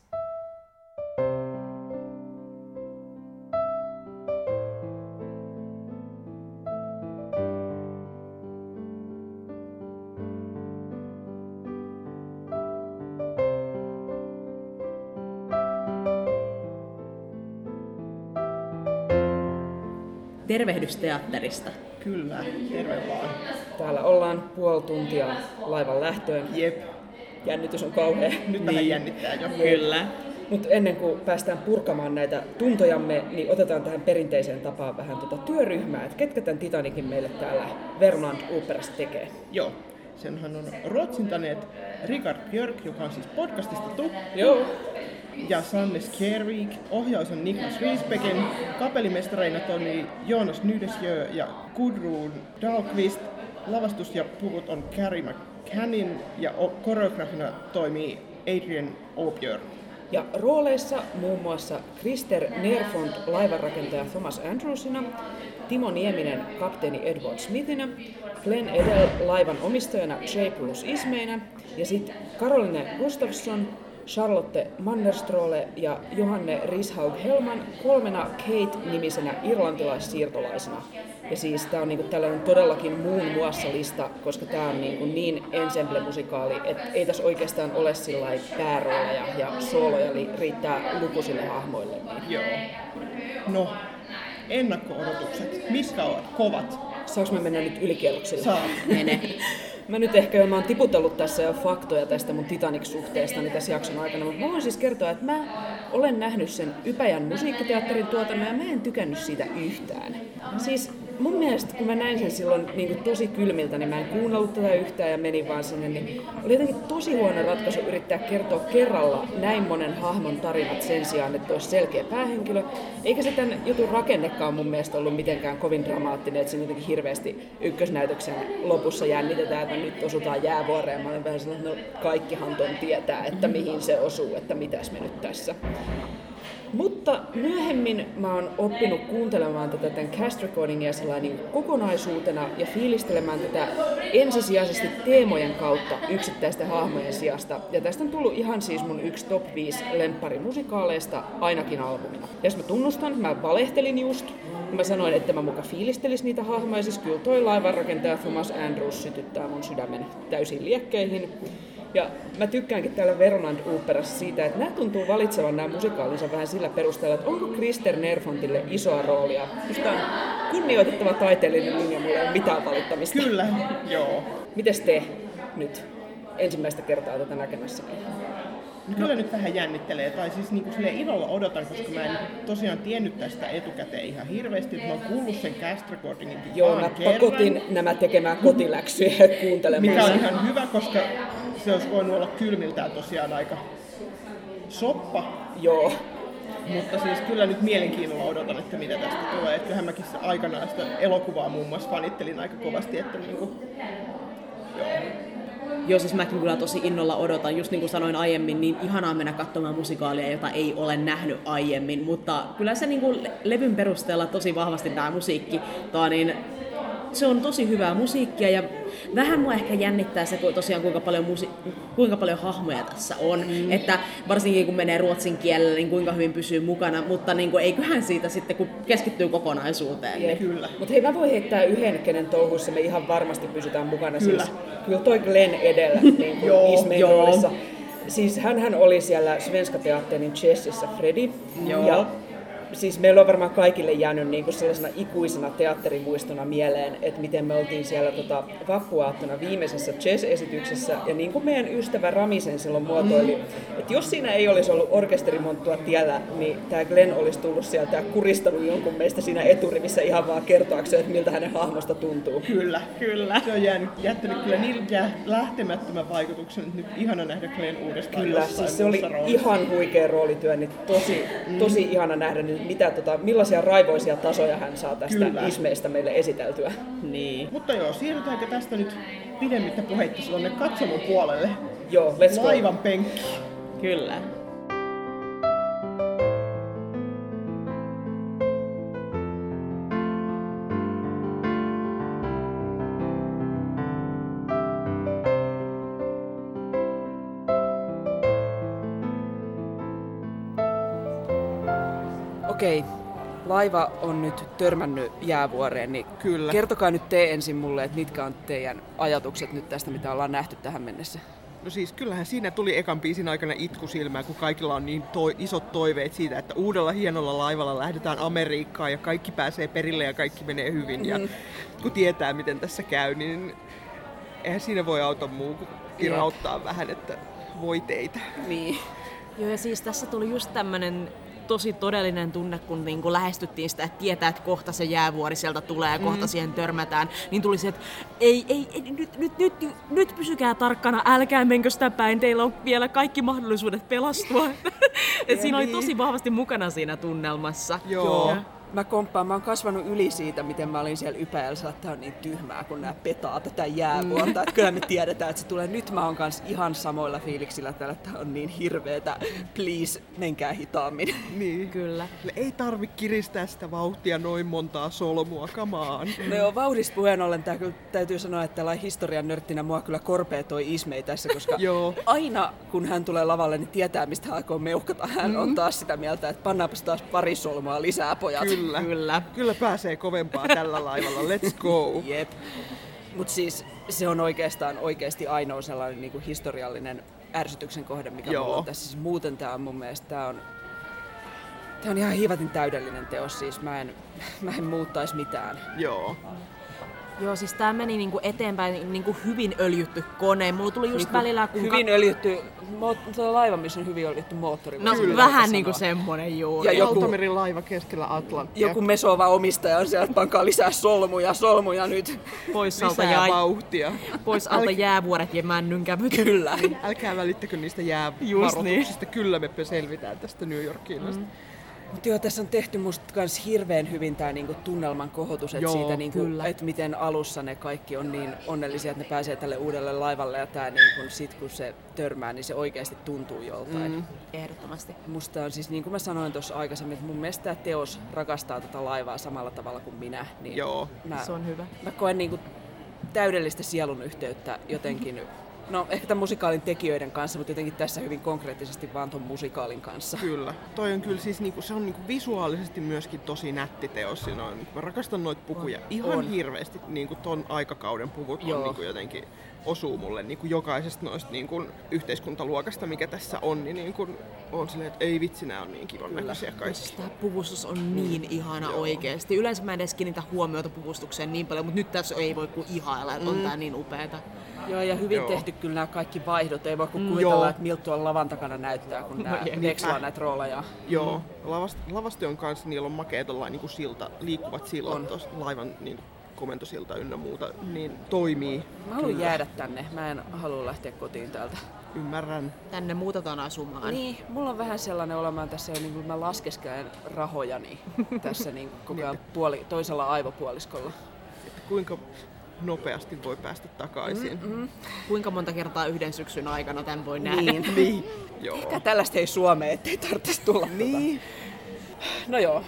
Tervehdys teatterista. Kyllä, terve vaan. Täällä ollaan puoli tuntia laivan lähtöön. Jep, Jännitys on kauhea. nyt vähän jännittää jo. Kyllä. Mutta ennen kuin päästään purkamaan näitä tuntojamme, niin otetaan tähän perinteiseen tapaan vähän tuota työryhmää, että ketkä tämän Titanikin meille täällä Vermland Operassa tekee. Joo, senhän on ruotsintaneet Richard Björk, joka on siis podcastista tuttu, Joo. Ja Sanne Skjervik. Ohjaus on Niklas Riesbecken. Kapellimestareina toimii Jonas Nydesjö ja Gudrun Dahlqvist. Lavastus ja puvut on Carrie McCannin ja koreografina toimii Adrian O'Björn. Ja rooleissa muun muassa Krister Nerfond laivanrakentaja Thomas Andrewsina, Timo Nieminen kapteeni Edward Smithinä, Glenn Edel laivan omistajana J. Plus Ismeinä ja sitten Caroline Gustafsson, Charlotte Mannerstrole ja Johanne Rishaug Helman kolmena Kate-nimisenä irlantilaissiirtolaisena. Ja siis tämä on niinku tällainen todellakin muun muassa lista, koska tämä on niinku niin ensemble-musikaali, että ei tässä oikeastaan ole sillä päärooleja ja sooloja li- riittää lukuisille hahmoille. Joo. No, ennakko-odotukset. Mitkä ovat kovat? Saanko mä mennä nyt ylikierroksille? Saat. Mene. Mä nyt ehkä jo, mä oon tiputellut tässä jo faktoja tästä mun Titanic-suhteestani tässä jakson aikana, mutta mä voin siis kertoa, että mä olen nähnyt sen Ypäjän musiikkiteatterin tuotannon ja mä en tykännyt siitä yhtään. Siis mun mielestä, kun mä näin sen silloin niin kuin tosi kylmiltä, niin mä en kuunnellut tätä yhtään ja menin vaan sinne, niin oli jotenkin tosi huono ratkaisu yrittää kertoa kerralla näin monen hahmon tarinat sen sijaan, että olisi selkeä päähenkilö. Eikä se tämän jutun rakennekaan mun mielestä ollut mitenkään kovin dramaattinen, että siinä jotenkin hirveästi ykkösnäytöksen lopussa jännitetään, että nyt osutaan jäävuoreen. Mä olen vähän sellainen, että no kaikkihan ton tietää, että mihin se osuu, että mitäs me nyt tässä. Mutta myöhemmin mä oon oppinut kuuntelemaan tätä tämän cast recordingia sellainen kokonaisuutena ja fiilistelemään tätä ensisijaisesti teemojen kautta yksittäisten hahmojen sijasta. Ja tästä on tullut ihan siis mun yksi top 5 lemppari musikaaleista ainakin albumina. Ja jos mä tunnustan, mä valehtelin just, kun mä sanoin, että mä muka fiilistelis niitä hahmoja. Siis kyllä toi laivanrakentaja Thomas Andrews sytyttää mun sydämen täysin liekkeihin. Ja mä tykkäänkin täällä Vermland Operassa siitä, että nämä tuntuu valitsevan nämä musikaalinsa vähän sillä perusteella, että onko Krister Nerfontille isoa roolia. Musta on kunnioitettava taiteellinen linja, mulla ei ole mitään valittamista. Kyllä, joo. Mites te nyt ensimmäistä kertaa tätä näkemässä? No Kyllä nyt vähän jännittelee, tai siis niin kuin ilolla odotan, koska mä en tosiaan tiennyt tästä etukäteen ihan hirveästi, mä oon kuullut sen cast recordingin Joo, mä kerran, pakotin nämä tekemään kotiläksyjä kuuntelemaan mikä on ihan hyvä, koska se olisi voinut olla kylmiltään tosiaan aika soppa, Joo, mutta siis kyllä nyt mielenkiinnolla odotan, että mitä tästä tulee. Että kyllähän mäkin aikanaan sitä elokuvaa muun muassa fanittelin aika kovasti, että niin kuin, joo. Joo, siis mäkin kyllä tosi innolla odotan, just niin kuin sanoin aiemmin, niin ihanaa mennä katsomaan musikaalia, jota ei ole nähnyt aiemmin, mutta kyllä se niin kuin levyn perusteella tosi vahvasti tämä musiikki, tää niin se on tosi hyvää musiikkia ja vähän mua ehkä jännittää se, kun tosiaan kuinka paljon, musi- kuinka paljon hahmoja tässä on. Mm. Että varsinkin kun menee ruotsin kielelle, niin kuinka hyvin pysyy mukana, mutta niin kuin, eiköhän siitä sitten, kun keskittyy kokonaisuuteen. Niin. Kyllä. Mutta hei, mä voin heittää yhden, kenen touhuissa me ihan varmasti pysytään mukana. Kyllä. Siis, kyllä toi Glenn edellä niin kuin Joo, Ismail joo. roolissa. Siis hän oli siellä Svenska Teatterin Chessissä Freddy. Joo. Ja siis meillä on varmaan kaikille jäänyt niin kuin sellaisena ikuisena teatterimuistona mieleen, että miten me oltiin siellä tota, vappuaattona viimeisessä Chess-esityksessä. Ja niin kuin meidän ystävä Ramisen silloin muotoili, että jos siinä ei olisi ollut orkesterimonttua tiellä, niin tämä Glenn olisi tullut sieltä ja kuristanut jonkun meistä siinä eturivissä ihan vaan kertoakseen, että miltä hänen hahmosta tuntuu. Kyllä, kyllä. Se on jäänyt, jättänyt kyllä niin jää, lähtemättömän vaikutuksen, että nyt ihana nähdä Glenn uudestaan Kyllä, siis se oli roolissa. ihan huikea roolityö, niin tosi, tosi ihana nähdä nyt, mitä, tota, millaisia raivoisia tasoja hän saa tästä Kyllä. Ismeistä meille esiteltyä. Niin. Mutta joo, siirrytäänkö tästä nyt pidemmittä puheitta tuonne katsomon puolelle? Joo, let's go. Laivan penkki. Kyllä. Laiva on nyt törmännyt jäävuoreen, niin Kyllä. kertokaa nyt te ensin mulle, että mitkä on teidän ajatukset nyt tästä, mitä ollaan nähty tähän mennessä. No siis kyllähän siinä tuli ekan biisin aikana itku silmään, kun kaikilla on niin toi, isot toiveet siitä, että uudella hienolla laivalla lähdetään Amerikkaan ja kaikki pääsee perille ja kaikki menee hyvin. Ja kun tietää, miten tässä käy, niin eihän siinä voi auta muu kuin kirauttaa vähän, että voi teitä. Niin. Joo, ja siis tässä tuli just tämmönen tosi todellinen tunne, kun niin kuin lähestyttiin sitä, että tietää, että kohta se jäävuori sieltä tulee ja kohta siihen törmätään, niin tuli se, että ei, ei, ei nyt, nyt, nyt, nyt, nyt pysykää tarkkana, älkää menkö sitä päin, teillä on vielä kaikki mahdollisuudet pelastua. Et siinä oli tosi vahvasti mukana siinä tunnelmassa. Joo. Mä komppaan, mä oon kasvanut yli siitä, miten mä olin siellä Ypäjällä, että on niin tyhmää, kun nää petaa tätä jäävuorta. Että kyllä me tiedetään, että se tulee. Nyt mä oon kanssa ihan samoilla fiiliksillä täällä, että on niin hirveetä. Please, menkää hitaammin. Niin. Kyllä. Ei tarvi kiristää sitä vauhtia noin montaa solmua, kamaan. No joo, vauhdista puheen ollen tää kyllä täytyy sanoa, että tällainen historian nörttinä mua kyllä korpea toi Ismei tässä, koska Joo. aina kun hän tulee lavalle, niin tietää mistä hän aikoo meuhkata. Hän mm. on taas sitä mieltä, että pannaanpas taas pari solmaa lisää pojat. Kyllä. Kyllä. Kyllä pääsee kovempaa tällä laivalla. Let's go. Jep. Mutta siis se on oikeastaan oikeasti ainoa sellainen niin kuin historiallinen ärsytyksen kohde, mikä Joo. mulla on tässä. Siis muuten tämä on mun mielestä, tää on, tää on ihan hiivatin täydellinen teos, siis mä en, mä en muuttaisi mitään. Joo. Joo, siis tää meni niinku eteenpäin niinku hyvin öljytty kone. Mulla tuli just Niinku välillä, kun... Hyvin öljytty, mo- se on laiva, missä on hyvin öljytty moottori. No voisi vähän niinku semmonen juuri. Ja joku- Valtamerin laiva keskellä Atlanttia. Joku mesova omistaja on siellä, että pankaa lisää solmuja, solmuja nyt. pois alta, jää, vauhtia. pois alta jäävuoret ja männynkävyt. Kyllä. Älkää välittäkö niistä Just jäävaroituksista. Kyllä me selvitään tästä New Yorkiin. Mm. Mutta joo, tässä on tehty musta kans hirveän hyvin tää niinku tunnelman kohotus, että siitä niinku, et miten alussa ne kaikki on niin onnellisia, että ne pääsee tälle uudelle laivalle ja tää niinku, sit kun se törmää, niin se oikeasti tuntuu joltain. Mm. Ehdottomasti. Musta on siis, niin kuin mä sanoin tuossa aikaisemmin, että mun mielestä tämä teos rakastaa tätä laivaa samalla tavalla kuin minä. Niin Joo. Mä, Se on hyvä. mä koen niinku täydellistä sielun yhteyttä jotenkin, no ehkä tämän musikaalin tekijöiden kanssa, mutta jotenkin tässä hyvin konkreettisesti vaan ton musikaalin kanssa. Kyllä. Toi on kyllä siis niinku, se on niinku visuaalisesti myöskin tosi nätti teos. Siinä on, mä rakastan noita pukuja ihan On. hirveästi. Niinku ton aikakauden puvut on Joo. niinku jotenkin osuu mulle niinku jokaisesta noista niinku yhteiskuntaluokasta, mikä tässä on, niin niinku on silleen, että ei vitsi, nämä on niin kivan näköisiä kaikki. Siis tää puvustus on niin ihana Joo. oikeesti. Yleensä mä en edes kiinnitä huomiota puvustukseen niin paljon, mutta nyt tässä ei voi kuin ihailla, että on tää niin upeeta. Joo, ja hyvin Joo. tehty kyllä nämä kaikki vaihdot. Ei voi kuin Mm, kuvitella, joo. että miltä tuolla lavan takana näyttää, kun nämä vekslaa näitä rooleja. Joo, lavast, lavaste on kanssa, niillä on makea tollain niinku silta, liikkuvat sillat tuossa laivan niinku komentosilta ynnä muuta, niin toimii. Mä haluan Kyllä. jäädä tänne. Mä en halua lähteä kotiin täältä. Ymmärrän. Tänne muutetaan asumaan. Niin, mulla on vähän sellainen olemaan tässä, niin kuin mä laskeskelen rahojani tässä niin koko ajan puoli, toisella aivopuoliskolla. Että kuinka nopeasti voi päästä takaisin. Mm, Kuinka monta kertaa yhden syksyn aikana tän voi nähdä? Niin. Niin, joo. Ehkä tällaista ei Suomeen, ettei tarvitsisi tulla. Niin, No joo,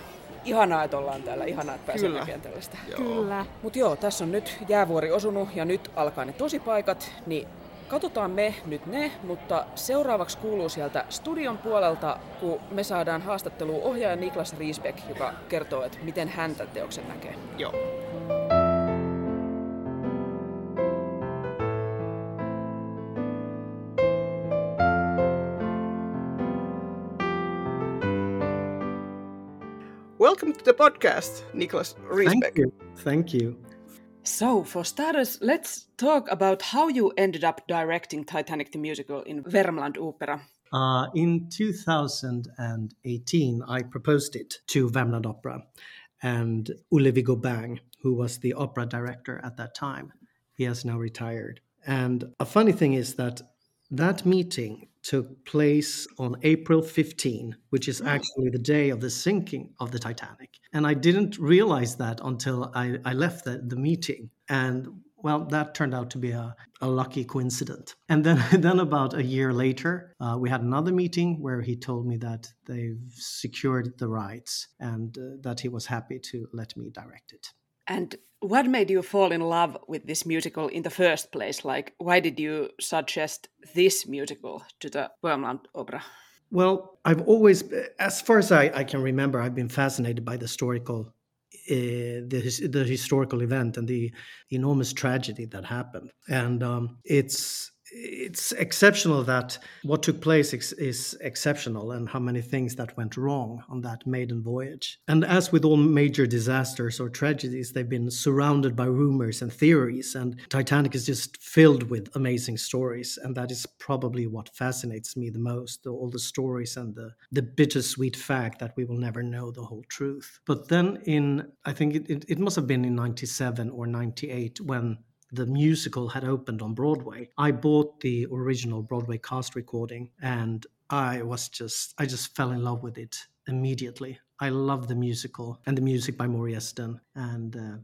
Ihanaa, että ollaan täällä. Ihanaa, että pääsee Kyllä. näkemään tällaista. Kyllä. Mutta joo, tässä on nyt jäävuori osunut ja nyt alkaa ne tosipaikat, niin katsotaan me nyt ne, mutta seuraavaksi kuuluu sieltä studion puolelta, kun me saadaan haastatteluun ohjaaja Niklas Riisbeck, joka kertoo, että miten hän tämän teoksen näkee. Joo. Welcome to the podcast, Niklas Riesbeck. Thank you. Thank you. So, for starters, let's talk about how you ended up directing Titanic the musical in Värmland Opera. Uh, in 2018, I proposed it to Värmland Opera, and Ulle Bang, who was the opera director at that time, he has now retired. And a funny thing is that that meeting took place on April 15, which is actually the day of the sinking of the Titanic. And I didn't realize that until I, I left the, the meeting. And well, that turned out to be a, a lucky coincidence. And then, then about a year later, uh, we had another meeting where he told me that they've secured the rights and uh, that he was happy to let me direct it. And what made you fall in love with this musical in the first place? Like, why did you suggest this musical to the Värmland Opera? Well, I've always, as far as I, I can remember, I've been fascinated by the historical, uh, the the historical event and the enormous tragedy that happened, and um, it's it's exceptional that what took place is exceptional and how many things that went wrong on that maiden voyage. And as with all major disasters or tragedies, they've been surrounded by rumors and theories. And Titanic is just filled with amazing stories. And that is probably what fascinates me the most all the stories and the, the bittersweet fact that we will never know the whole truth. But then, in I think it, it, it must have been in 97 or 98 when the musical had opened on Broadway. I bought the original Broadway cast recording and I was just I just fell in love with it immediately. I love the musical and the music by Maury Eston and uh,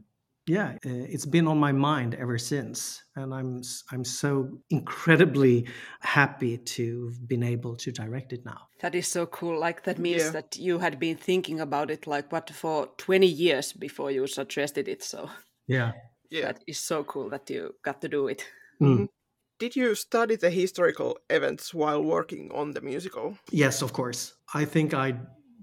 yeah, uh, it's been on my mind ever since, and I'm s- I'm so incredibly happy to have been able to direct it now. That is so cool. Like, that means Yeah. that you had been thinking about it, like, what, for 20 years before you suggested it. So, Yeah. Yeah. that is so cool that you got to do it. Mm. Did you study the historical events while working on the musical? Yes, of course. I think I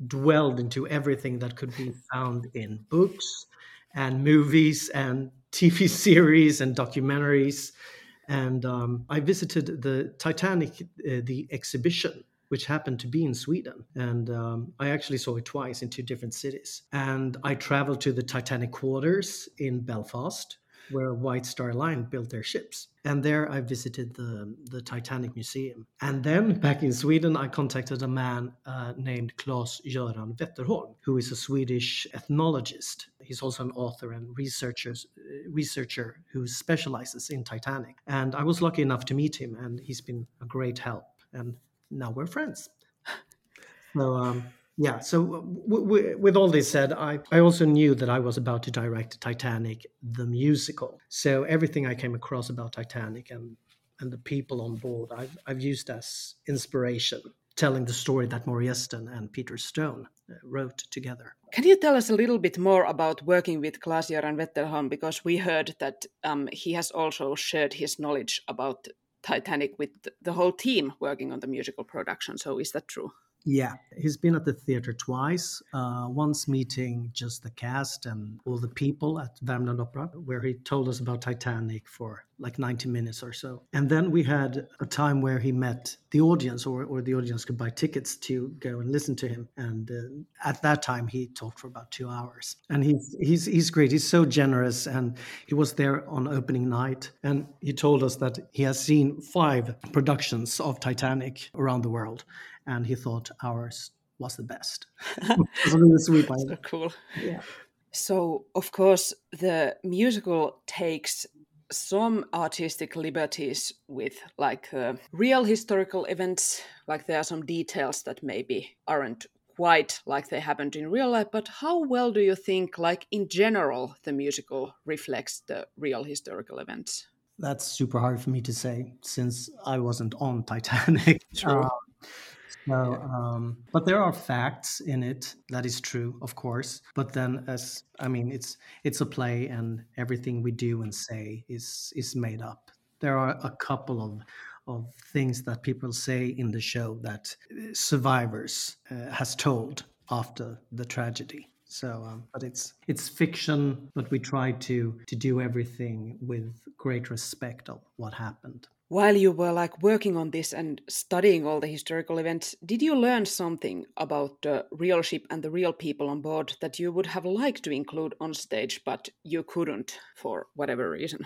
dwelled into everything that could be found in books and movies and TV series and documentaries. And um, I visited the Titanic, uh, the exhibition, which happened to be in Sweden. And um, I actually saw it twice in two different cities. And I traveled to the Titanic quarters in Belfast, where White Star Line built their ships. And there I visited the, the Titanic Museum. And then back in Sweden, I contacted a man uh, named Claes Göran Wetterholm, who is a Swedish ethnologist. He's also an author and researchers, uh, researcher who specializes in Titanic. And I was lucky enough to meet him, and he's been a great help. And now we're friends. So, um, yeah, so w- w- with all this said, I, I also knew that I was about to direct Titanic, the musical. So everything I came across about Titanic and, and the people on board, I've, I've used as inspiration, telling the story that Maury Eston and Peter Stone uh, wrote together. Can you tell us a little bit more about working with Klaas-Göran Wetterholm? Because we heard that um, he has also shared his knowledge about Titanic with the whole team working on the musical production. So is that true? Yeah, he's been at the theater twice. Uh, once meeting just the cast and all the people at Värmland Opera, where he told us about Titanic for like 90 minutes or so. And then we had a time where he met the audience, or, or the audience could buy tickets to go and listen to him. And uh, at that time, he talked for about two hours. And he's, he's, he's great. He's so generous. And he was there on opening night. And he told us that he has seen five productions of Titanic around the world and he thought ours was the best. it was really sweet by So cool. Yeah. So, of course, the musical takes some artistic liberties with like uh, real historical events. Like there are some details that maybe aren't quite like they happened in real life. But how well do you think, like in general, the musical reflects the real historical events? That's super hard for me to say since I wasn't on Titanic. True. Uh, So, um, but there are facts in it. That is true, of course. But then, as I mean, it's it's a play, and everything we do and say is is made up. There are a couple of of things that people say in the show that uh, survivors uh, has told after the tragedy. So, um, but it's it's fiction, but we try to to do everything with great respect of what happened. While you were like working on this and studying all the historical events, did you learn something about the real ship and the real people on board that you would have liked to include on stage, but you couldn't for whatever reason?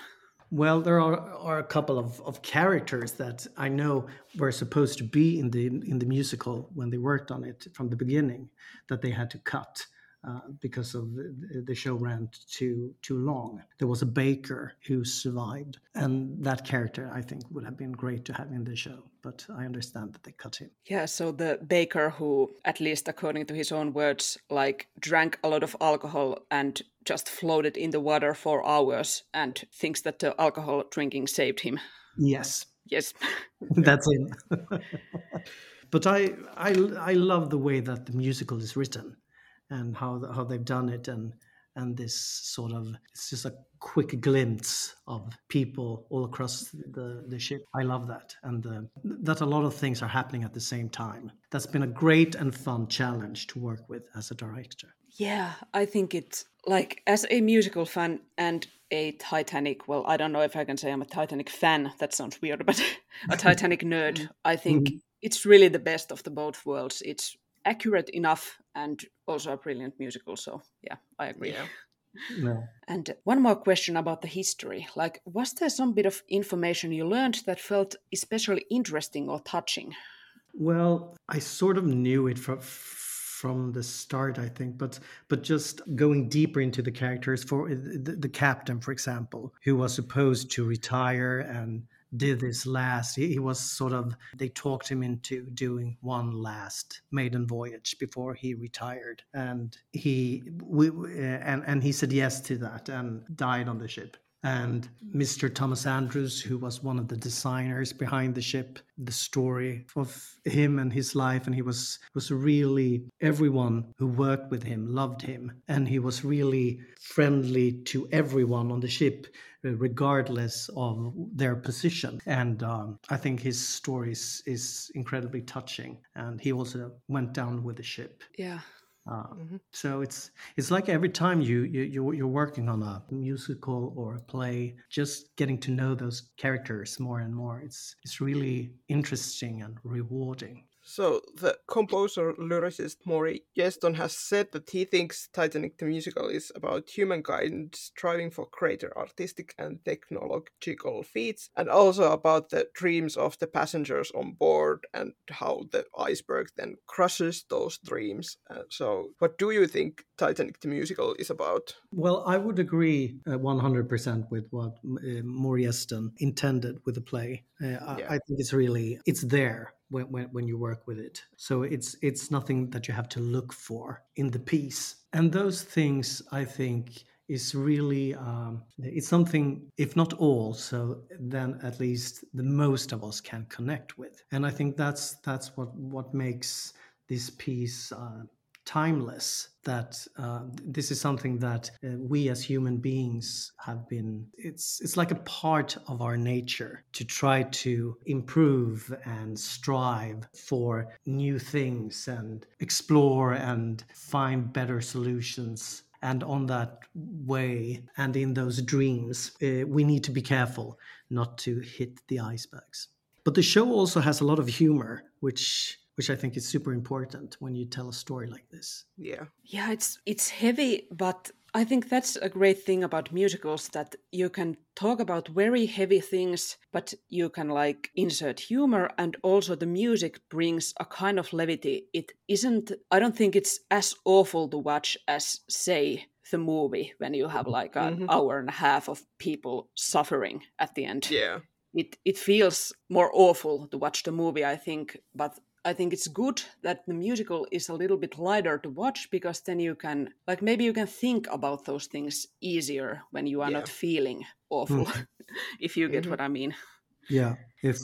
Well, there are, are a couple of, of characters that I know were supposed to be in the in the musical when they worked on it from the beginning that they had to cut. Uh, because of the, the, show ran too too long. There was a baker who survived, and that character I think would have been great to have in the show. But I understand that they cut him. Yeah, so the baker who, at least according to his own words, like drank a lot of alcohol and just floated in the water for hours, and thinks that the alcohol drinking saved him. Yes. Yes. That's it. but I, I I love the way that the musical is written and how how they've done it and and this sort of it's just a quick glimpse of people all across the, the ship. I love that, and uh, that a lot of things are happening at the same time. That's been a great and fun challenge to work with as a director. Yeah, I think it's like as a musical fan and a Titanic. Well, I don't know if I can say I'm a Titanic fan. That sounds weird, but a Titanic nerd. I think mm-hmm. it's really the best of the both worlds. It's accurate enough and also a brilliant musical. So yeah, I agree. Yeah. No. And one more question about the history. Like, was there some bit of information you learned that felt especially interesting or touching? Well, I sort of knew it from from the start, I think, but but just going deeper into the characters for the, the captain, for example, who was supposed to retire and did this last. He, he, was sort of, they talked him into doing one last maiden voyage before he retired. And he, we, eh, and, and he said yes to that and died on the ship and Mr. Thomas Andrews, who was one of the designers behind the ship, the story of him and his life, and he was was really everyone who worked with him loved him, and he was really friendly to everyone on the ship, regardless of their position. And um, I think his story is, is incredibly touching, and he also went down with the ship. Yeah. Uh, mm-hmm. So it's it's like every time you you you're working on a musical or a play, just getting to know those characters more and more. It's it's really interesting and rewarding. So the composer lyricist Maury Yeston has said that he thinks Titanic the musical is about humankind striving for greater artistic and technological feats, and also about the dreams of the passengers on board and how the iceberg then crushes those dreams. Uh, so, what do you think Titanic the musical is about? Well, I would agree uh, 100% with what uh, Maury Yeston intended with the play. Uh, yeah. I, I think it's really it's there when, when, when you work with it. So it's it's nothing that you have to look for in the piece. And those things, I think, is really um, it's something if not all so then at least the most of us can connect with and i think that's that's what what makes this piece uh, timeless that uh, this is something that uh, we as human beings have been it's it's like a part of our nature to try to improve and strive for new things and explore and find better solutions. And on that way and in those dreams uh, we need to be careful not to hit the icebergs. But the show also has a lot of humor which which I think is super important when you tell a story like this. Yeah. Yeah, it's it's heavy, but I think that's a great thing about musicals that you can talk about very heavy things, but you can like insert humor and also the music brings a kind of levity. It isn't I don't think it's as awful to watch as say the movie when you have like an mm-hmm. hour and a half of people suffering at the end. Yeah. It it feels more awful to watch the movie, I think, but I think it's good that the musical is a little bit lighter to watch because then you can, like, maybe you can think about those things easier when you are yeah. not feeling awful, mm. if you get mm-hmm. what I mean. Yeah. If,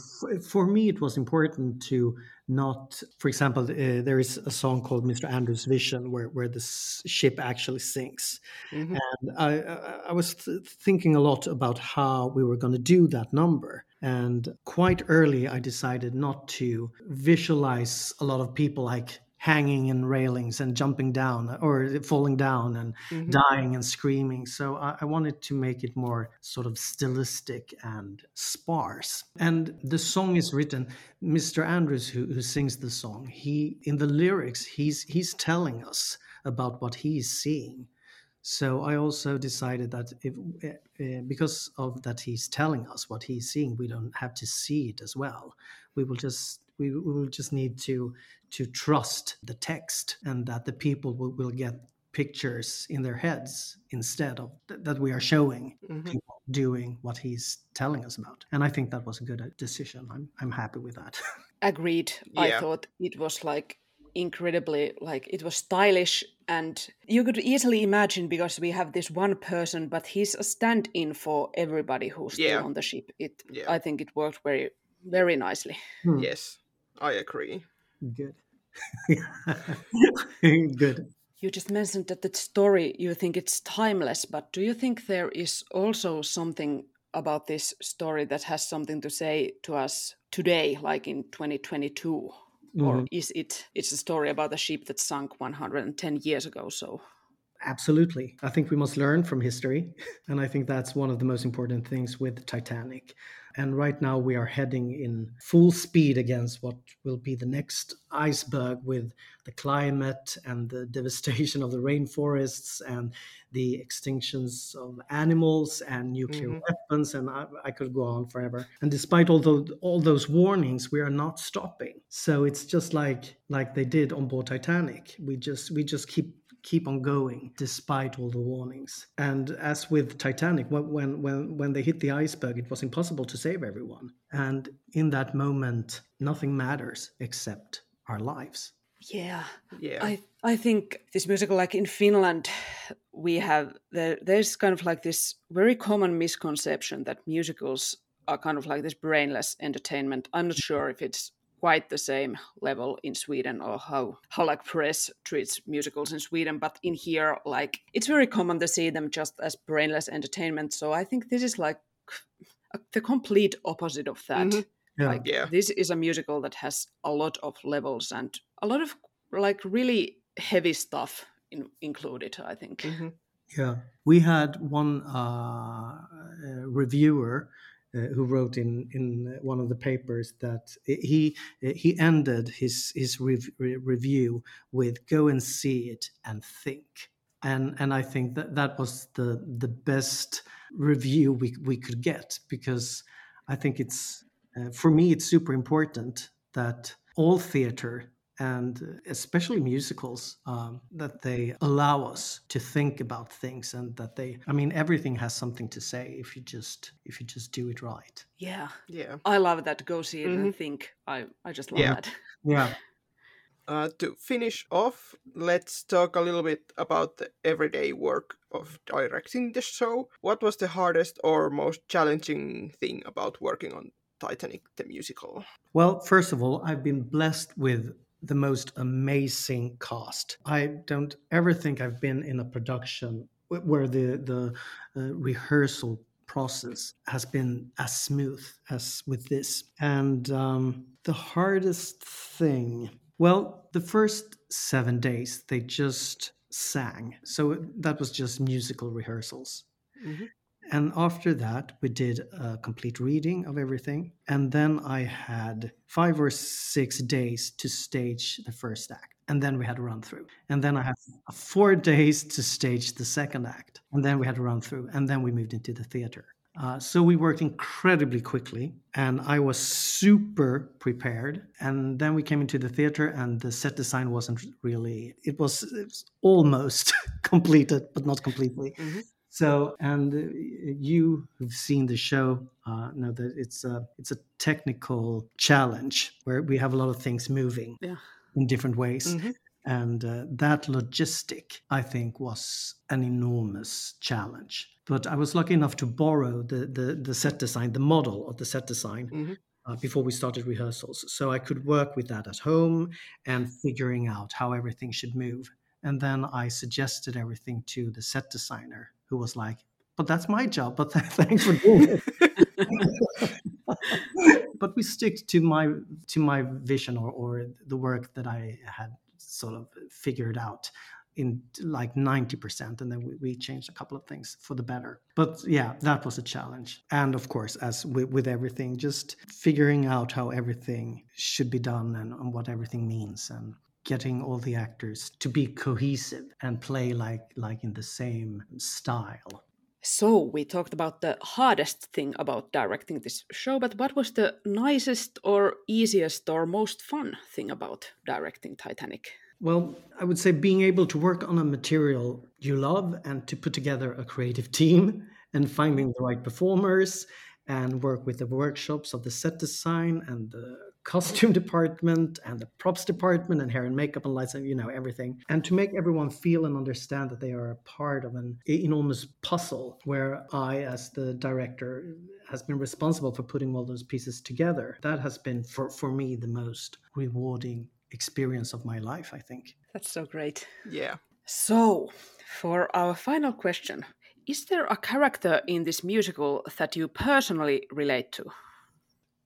for me, it was important to not, for example, uh, there is a song called Mr. Andrews Vision where, where the ship actually sinks. Mhm. And I, I, I was th- thinking a lot about how we were going to do that number. And quite early, I decided not to visualize a lot of people like hanging in railings and jumping down or falling down and Mhm. dying and screaming. So I, I wanted to make it more sort of stylistic and sparse. And the song is written. Mr. Andrews, who, who sings the song, he in the lyrics he's he's telling us about what he's seeing. So I also decided that if uh, because of that he's telling us what he's seeing, we don't have to see it as well. We will just we, we will just need to to trust the text and that the people will, will get pictures in their heads instead of th- that we are showing Mhm. people doing what he's telling us about. And I think that was a good uh, decision. I'm I'm happy with that. Agreed. I thought it was like incredibly like it was stylish and you could easily imagine because we have this one person but he's a stand-in for everybody who's still on the ship it Yeah. i think it worked very very nicely Hmm. Yes, I agree. Good. good. you just mentioned that the story you think it's timeless but do you think there is also something about this story that has something to say to us today like in 2022 or Mhm. is it it's a story about a ship that sunk 110 years ago so Absolutely. I think we must learn from history. And I think that's one of the most important things with Titanic. And right now we are heading in full speed against what will be the next iceberg with the climate and the devastation of the rainforests and the extinctions of animals and nuclear Mhm. weapons. And I, I could go on forever. And despite all those, all those warnings, we are not stopping. So it's just like like they did on board Titanic. We just we just keep keep on going despite all the warnings. And as with Titanic, when when when, when they hit the iceberg, it was impossible to save everyone. And in that moment, nothing matters except our lives. yeah Yeah. I I think this musical, like in Finland, we have there. There's kind of like this very common misconception that musicals are kind of like this brainless entertainment. I'm not sure if it's quite the same level in Sweden or how how like press treats musicals in Sweden, but in here, like it's very common to see them just as brainless entertainment. So I think this is like the complete opposite of that. Mhm. Yeah. Like Yeah. this is a musical that has a lot of levels and a lot of like really heavy stuff in, included. I think. Mhm. Yeah, we had one uh, uh, reviewer uh, who wrote in in one of the papers that he he ended his his rev- re- review with "Go and see it and think," and and I think that that was the the best review we we could get because I think it's uh, for me it's super important that all theater and especially musicals um, that they allow us to think about things and that they i mean everything has something to say if you just if you just do it right Yeah, Yeah. I love that. Go see it and Mhm. think. I I just love Yeah. that. yeah Uh, to finish off, let's talk a little bit about the everyday work of directing the show. What was the hardest or most challenging thing about working on Titanic the musical? well first of all i've been blessed with the most amazing cast. I don't ever think i've been in a production where the the uh, rehearsal process has been as smooth as with this. And um, the hardest thing well the first seven days they just sang. So that was just musical rehearsals. Mhm. And after that, we did a complete reading of everything. And then I had five or six days to stage the first act. And then we had a run through. And then I had four days to stage the second act. And then we had a run through. And then we moved into the theater. Uh, so we worked incredibly quickly, and I was super prepared. And then we came into the theater, and the set design wasn't really, it was, it was almost completed, but not completely. Mhm. So, and uh, you who've seen the show uh, know that it's a it's a technical challenge where we have a lot of things moving Yeah. in different ways, Mhm. and uh, that logistic I think was an enormous challenge. but I was lucky enough to borrow the, the, the set design, the model of the set design. Uh, before we started rehearsals. So I could work with that at home and figuring out how everything should move. And then I suggested everything to the set designer, who was like, But that's my job, but thanks for doing it. but we stick to my to my vision or, or the work that I had sort of figured out in like 90% and then we, we, changed a couple of things for the better but yeah that was a challenge and of course as with, with everything just figuring out how everything should be done and, and what everything means and getting all the actors to be cohesive and play like like in the same style so we talked about the hardest thing about directing this show, but what was the nicest or easiest or most fun thing about directing Titanic? Well, I would say being able to work on a material you love and to put together a creative team and finding the right performers and work with the workshops of the set design and the costume department and the props department and hair and makeup and lights and you know everything and to make everyone feel and understand that they are a part of an enormous puzzle where i as the director has been responsible for putting all those pieces together that has been for, for me the most rewarding experience of my life, I think. That's so great. Yeah. So, for our final question, is there a character in this musical that you personally relate to?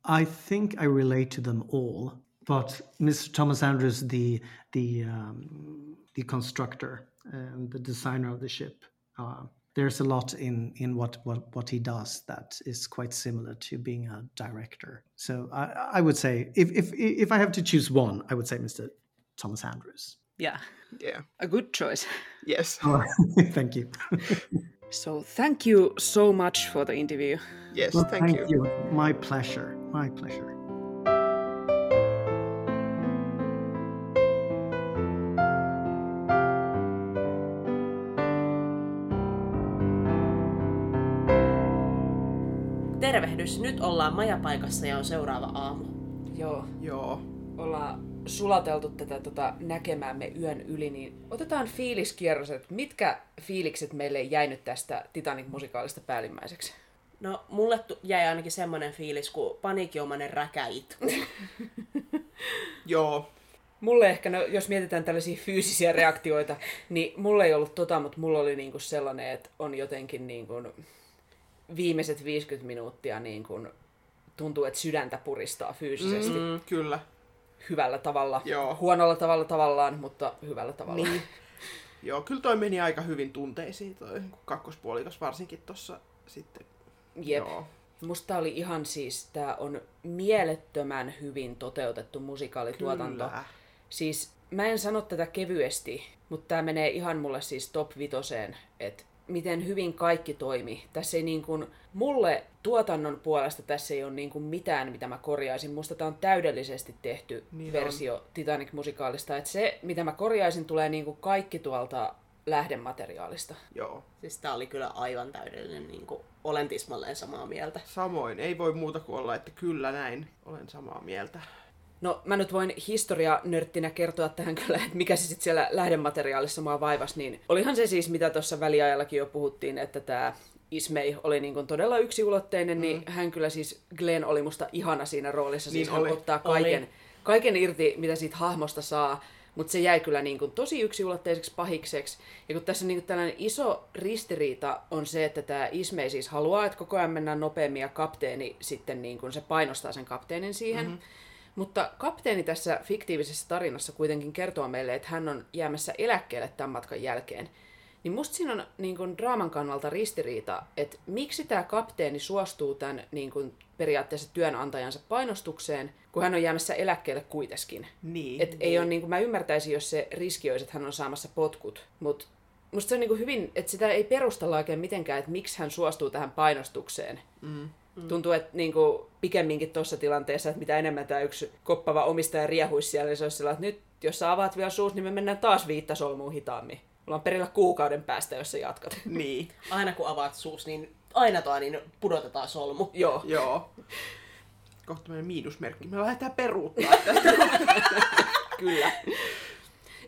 I think I relate to them all, but Mr. Thomas Andrews, the the um, the constructor and the designer of the ship, uh, there's a lot in in what what what he does that is quite similar to being a director. So I, I would say if if if I have to choose one, I would say Mr. Thomas Andrews. Yeah. Yeah. A good choice. Yes. Oh, thank you. so thank you so much for the interview. Yes, well, thank, thank you. you. My pleasure. My pleasure. tervehdys. Nyt ollaan majapaikassa ja on seuraava aamu. Joo. Joo. Ollaan sulateltu tätä tota, näkemäämme yön yli, niin otetaan fiiliskierros, että mitkä fiilikset meille jäi nyt tästä Titanic-musikaalista päällimmäiseksi? No, mulle jäi ainakin semmoinen fiilis kuin paniikinomainen räkäitku. Joo. Mulle ehkä, no, jos mietitään tällaisia fyysisiä reaktioita, niin mulle ei ollut tota, mutta mulla oli niinku sellainen, että on jotenkin niinku, viimeiset 50 minuuttia niin kun tuntuu, että sydäntä puristaa fyysisesti. Mm, kyllä. Hyvällä tavalla. Joo. Huonolla tavalla tavallaan, mutta hyvällä tavalla. Niin. Joo, kyllä toi meni aika hyvin tunteisiin toi kakkospuolikas varsinkin tossa sitten. Jep. Joo. Musta oli ihan siis, tää on mielettömän hyvin toteutettu musikaalituotanto. Kyllä. Siis mä en sano tätä kevyesti, mutta tämä menee ihan mulle siis top vitoseen, että miten hyvin kaikki toimi. Tässä ei niin kuin, mulle tuotannon puolesta tässä ei ole niin kuin mitään, mitä mä korjaisin. Musta tämä on täydellisesti tehty niin versio on. Titanic-musikaalista. Että se, mitä mä korjaisin, tulee niin kuin kaikki tuolta lähdemateriaalista. Joo. Siis tää oli kyllä aivan täydellinen, niin kuin, olen tismalleen samaa mieltä. Samoin, ei voi muuta kuin olla, että kyllä näin, olen samaa mieltä. No mä nyt voin historianörttinä kertoa tähän kyllä, että mikä se sitten siellä lähdemateriaalissa mua vaivas, niin olihan se siis, mitä tuossa väliajallakin jo puhuttiin, että tämä Ismay oli niin kuin todella yksiulotteinen, niin mm. niin hän kyllä siis, Glenn oli musta ihana siinä roolissa, siis niin hän oli. ottaa kaiken, oli. kaiken irti, mitä siitä hahmosta saa, mutta se jäi kyllä niin kuin tosi yksiulotteiseksi pahikseksi. Ja kun tässä niin kuin tällainen iso ristiriita on se, että tämä Ismay siis haluaa, että koko ajan mennään nopeammin ja kapteeni sitten niin kuin se painostaa sen kapteenin siihen. Mm-hmm. Mutta kapteeni tässä fiktiivisessä tarinassa kuitenkin kertoo meille, että hän on jäämässä eläkkeelle tämän matkan jälkeen. Niin musta siinä on niin kun, draaman kannalta ristiriita, että miksi tämä kapteeni suostuu tämän niin kun, periaatteessa työnantajansa painostukseen, kun hän on jäämässä eläkkeelle kuitenkin. Niin, Et niin. Ei ole, niin kun, mä ymmärtäisin, jos se riski olisi, että hän on saamassa potkut, mutta musta se on niin hyvin, että sitä ei perustella oikein mitenkään, että miksi hän suostuu tähän painostukseen. Mm. Mm. Tuntuu, että niin kuin, pikemminkin tuossa tilanteessa, että mitä enemmän tämä yksi koppava omistaja riehuisi siellä, niin se olisi sellainen, että nyt jos sä avaat vielä suus, niin me mennään taas viittä solmuun hitaammin. Mulla on perillä kuukauden päästä, jos sä jatkat. Niin. Aina kun avaat suus, niin aina toi, niin pudotetaan solmu. Joo. Joo. Kohta meidän miinusmerkki. Me lähdetään peruuttaa Kyllä.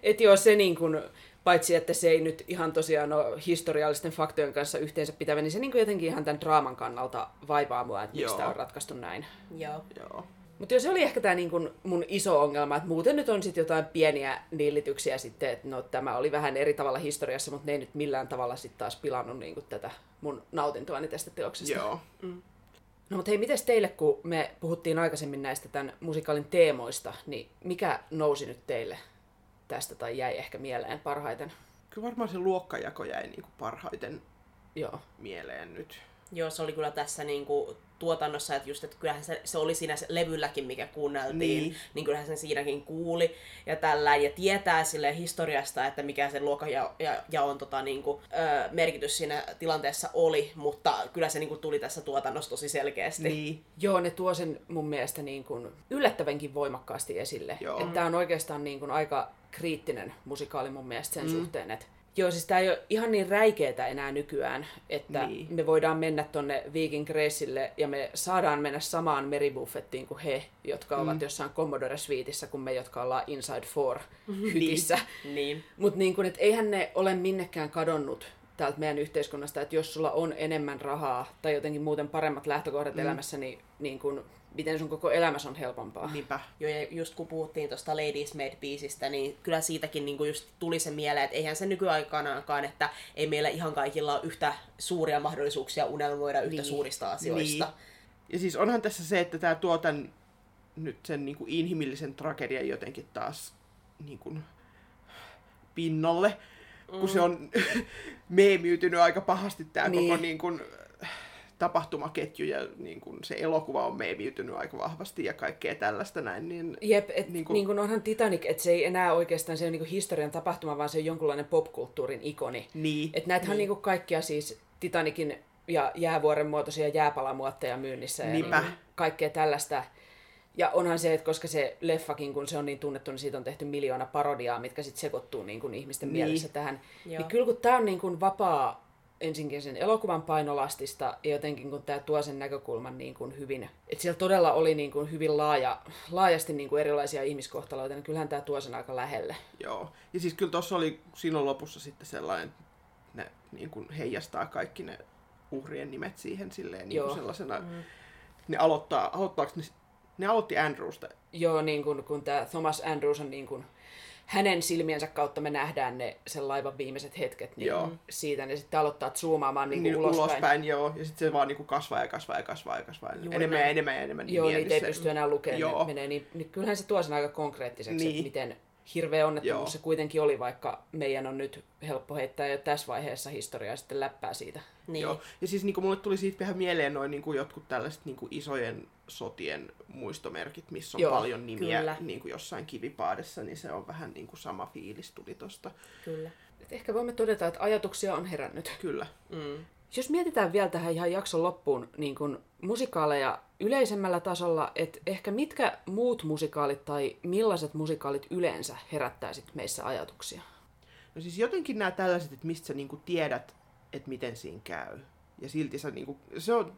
Et joo, se niin kuin, paitsi että se ei nyt ihan tosiaan ole historiallisten faktojen kanssa yhteensä pitävä, niin se niin kuin jotenkin ihan tämän draaman kannalta vaivaa mua, että miksi tämä on ratkaistu näin. Joo. Joo. Mutta jos se oli ehkä tämä niin mun iso ongelma, että muuten nyt on sitten jotain pieniä nillityksiä sitten, että no tämä oli vähän eri tavalla historiassa, mutta ne ei nyt millään tavalla sitten taas pilannut niin tätä mun nautintoani tästä teoksesta. Joo. No mutta hei, mites teille, kun me puhuttiin aikaisemmin näistä tämän musikaalin teemoista, niin mikä nousi nyt teille tästä tai jäi ehkä mieleen parhaiten? Kyllä varmaan se luokkajako jäi niinku parhaiten Joo. mieleen nyt. Joo, se oli kyllä tässä niinku tuotannossa, että just, että kyllähän se, se oli siinä se levylläkin, mikä kuunneltiin, Niin. niin. niin kyllähän sen siinäkin kuuli ja tällä ja tietää sille historiasta, että mikä se luokan ja, ja, jaon tota, niinku, ö, merkitys siinä tilanteessa oli, mutta kyllä se niinku tuli tässä tuotannossa tosi selkeästi. Niin. Joo, ne tuo sen mun mielestä niin kuin yllättävänkin voimakkaasti esille. Tämä on oikeastaan niin kuin aika kriittinen musikaali mun mielestä sen mm. suhteen, että Joo, siis tämä ei ole ihan niin räikeetä enää nykyään, että Niin. me voidaan mennä tonne Viking Graceille ja me saadaan mennä samaan meribuffettiin kuin he, jotka Mm. ovat jossain Commodore Suiteissa, kuin me, jotka ollaan Inside Four hytissä. Niin. Mutta niin kun, et eihän ne ole minnekään kadonnut täältä meidän yhteiskunnasta, että jos sulla on enemmän rahaa tai jotenkin muuten paremmat lähtökohdat mm. elämässä, niin, niin kun, miten sun koko elämässä on helpompaa. Niinpä. Joo, ja just kun puhuttiin tuosta Ladies Made-biisistä, niin kyllä siitäkin niinku just tuli se mieleen, että eihän se nykyaikanaankaan, että ei meillä ihan kaikilla ole yhtä suuria mahdollisuuksia unelmoida yhtä Niin. suurista asioista. Niin. Ja siis onhan tässä se, että tämä tuo tämän, nyt sen niin kuin inhimillisen tragedian jotenkin taas niin kuin, pinnalle, mm. kun se on meemiytynyt aika pahasti tämä Niin. koko niin kuin, tapahtumaketju ja niin kuin, se elokuva on meemiytynyt aika vahvasti ja kaikkea tällaista näin. Niin, Jep, että Niin niin kun- niin kun onhan Titanic, että se ei enää oikeastaan se on niin kuin historian tapahtuma, vaan se on jonkunlainen popkulttuurin ikoni. niin, Että näitähän niin kuin kaikkia siis Titanicin ja jäävuoren muotoisia jääpalamuotteja myynnissä ja Niinpä. niin kaikkea tällaista. Ja onhan se, että koska se leffakin, kun se on niin tunnettu, niin siitä on tehty miljoona parodiaa, mitkä sitten sekoittuu niin kuin ihmisten Niin. niin. mielessä tähän. Joo. Niin kyllä kun tämä on niin kuin vapaa ensinkin sen elokuvan painolastista ja jotenkin kun tämä tuo sen näkökulman niin kuin hyvin, että siellä todella oli niin kuin hyvin laaja, laajasti niin kuin erilaisia ihmiskohtaloita, niin kyllähän tämä tuo sen aika lähelle. joo. Ja siis kyllä tuossa oli silloin lopussa sitten sellainen, ne niin kuin heijastaa kaikki ne uhrien nimet siihen silleen niin kuin sellaisena, mm. ne aloittaa, aloittaako ne, ne aloitti Andrewsta Joo, niin kun, kun tämä Thomas Andrews on niin kun, hänen silmiensä kautta me nähdään ne sen laivan viimeiset hetket niin Joo. siitä, niin sitten aloittaa zoomaamaan niin niin kuin ulospäin. ulospäin. joo. Ja sitten se vaan niinku kasvaa ja kasvaa ja kasvaa ja kasvaa. Juuri enemmän ja näin. enemmän ja enemmän. Joo, nimiä, niitä ei pysty enää lukemaan, Joo. ne menee, niin, niin kyllähän se tuo sen aika konkreettiseksi, Niin. että miten hirveä onnettomuus Joo. se kuitenkin oli, vaikka meidän on nyt helppo heittää jo tässä vaiheessa historiaa sitten läppää siitä. Niin. Joo. Ja siis niinku, mulle tuli siitä vähän mieleen noin niinku, jotkut tällaiset niinku, isojen sotien muistomerkit, missä on Joo, paljon nimiä kyllä. niinku, jossain kivipaadessa, niin se on vähän niinku, sama fiilis tuli tosta. Kyllä. Et ehkä voimme todeta, että ajatuksia on herännyt. Kyllä. Mm. Jos mietitään vielä tähän ihan jakson loppuun niin kuin musikaaleja yleisemmällä tasolla, että ehkä mitkä muut musikaalit tai millaiset musikaalit yleensä herättäisit meissä ajatuksia? No siis jotenkin nämä tällaiset, että mistä sä niinku tiedät, että miten siinä käy. Ja silti sä niinku, se on,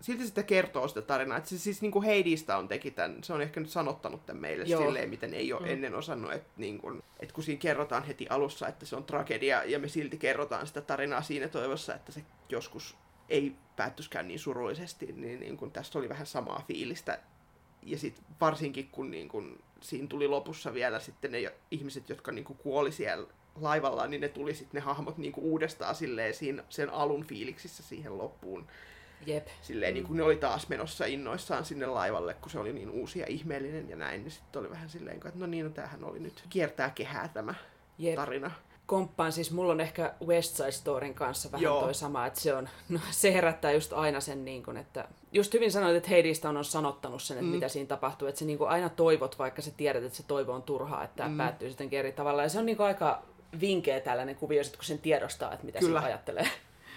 silti sitä kertoo sitä tarinaa. Että se siis niinku Heidistä on teki tämän, se on ehkä nyt sanottanut tämän meille Joo. Silleen, miten ei ole mm. ennen osannut. Että niinku, et kun siinä kerrotaan heti alussa, että se on tragedia, ja me silti kerrotaan sitä tarinaa siinä toivossa, että se joskus ei päättyiskään niin surullisesti, niin, niin kun tästä oli vähän samaa fiilistä. Ja sitten varsinkin kun niin kun siinä tuli lopussa vielä sitten ne ihmiset, jotka niin kun kuoli siellä laivalla, niin ne tuli sitten ne hahmot niin kuin uudestaan silleen siinä, sen alun fiiliksissä siihen loppuun. Jep. Silleen niin kuin ne oli taas menossa innoissaan sinne laivalle, kun se oli niin uusi ja ihmeellinen ja näin. Niin sitten oli vähän silleen, että no niin, no tämähän oli nyt kiertää kehää tämä Jep. tarina. Komppaan siis, mulla on ehkä West Side Storyn kanssa vähän Joo. toi sama, että se, on, no, se herättää just aina sen, niin kuin, että just hyvin sanoit, että Heidistä on, on sanottanut sen, että mm. mitä siinä tapahtuu, että se niin kuin aina toivot, vaikka sä tiedät, että se toivo on turhaa, että tämä mm. päättyy sitten eri tavalla, ja se on niin kuin aika vinkeä tällainen kuvio, kun sen tiedostaa, että mitä Kyllä. se ajattelee.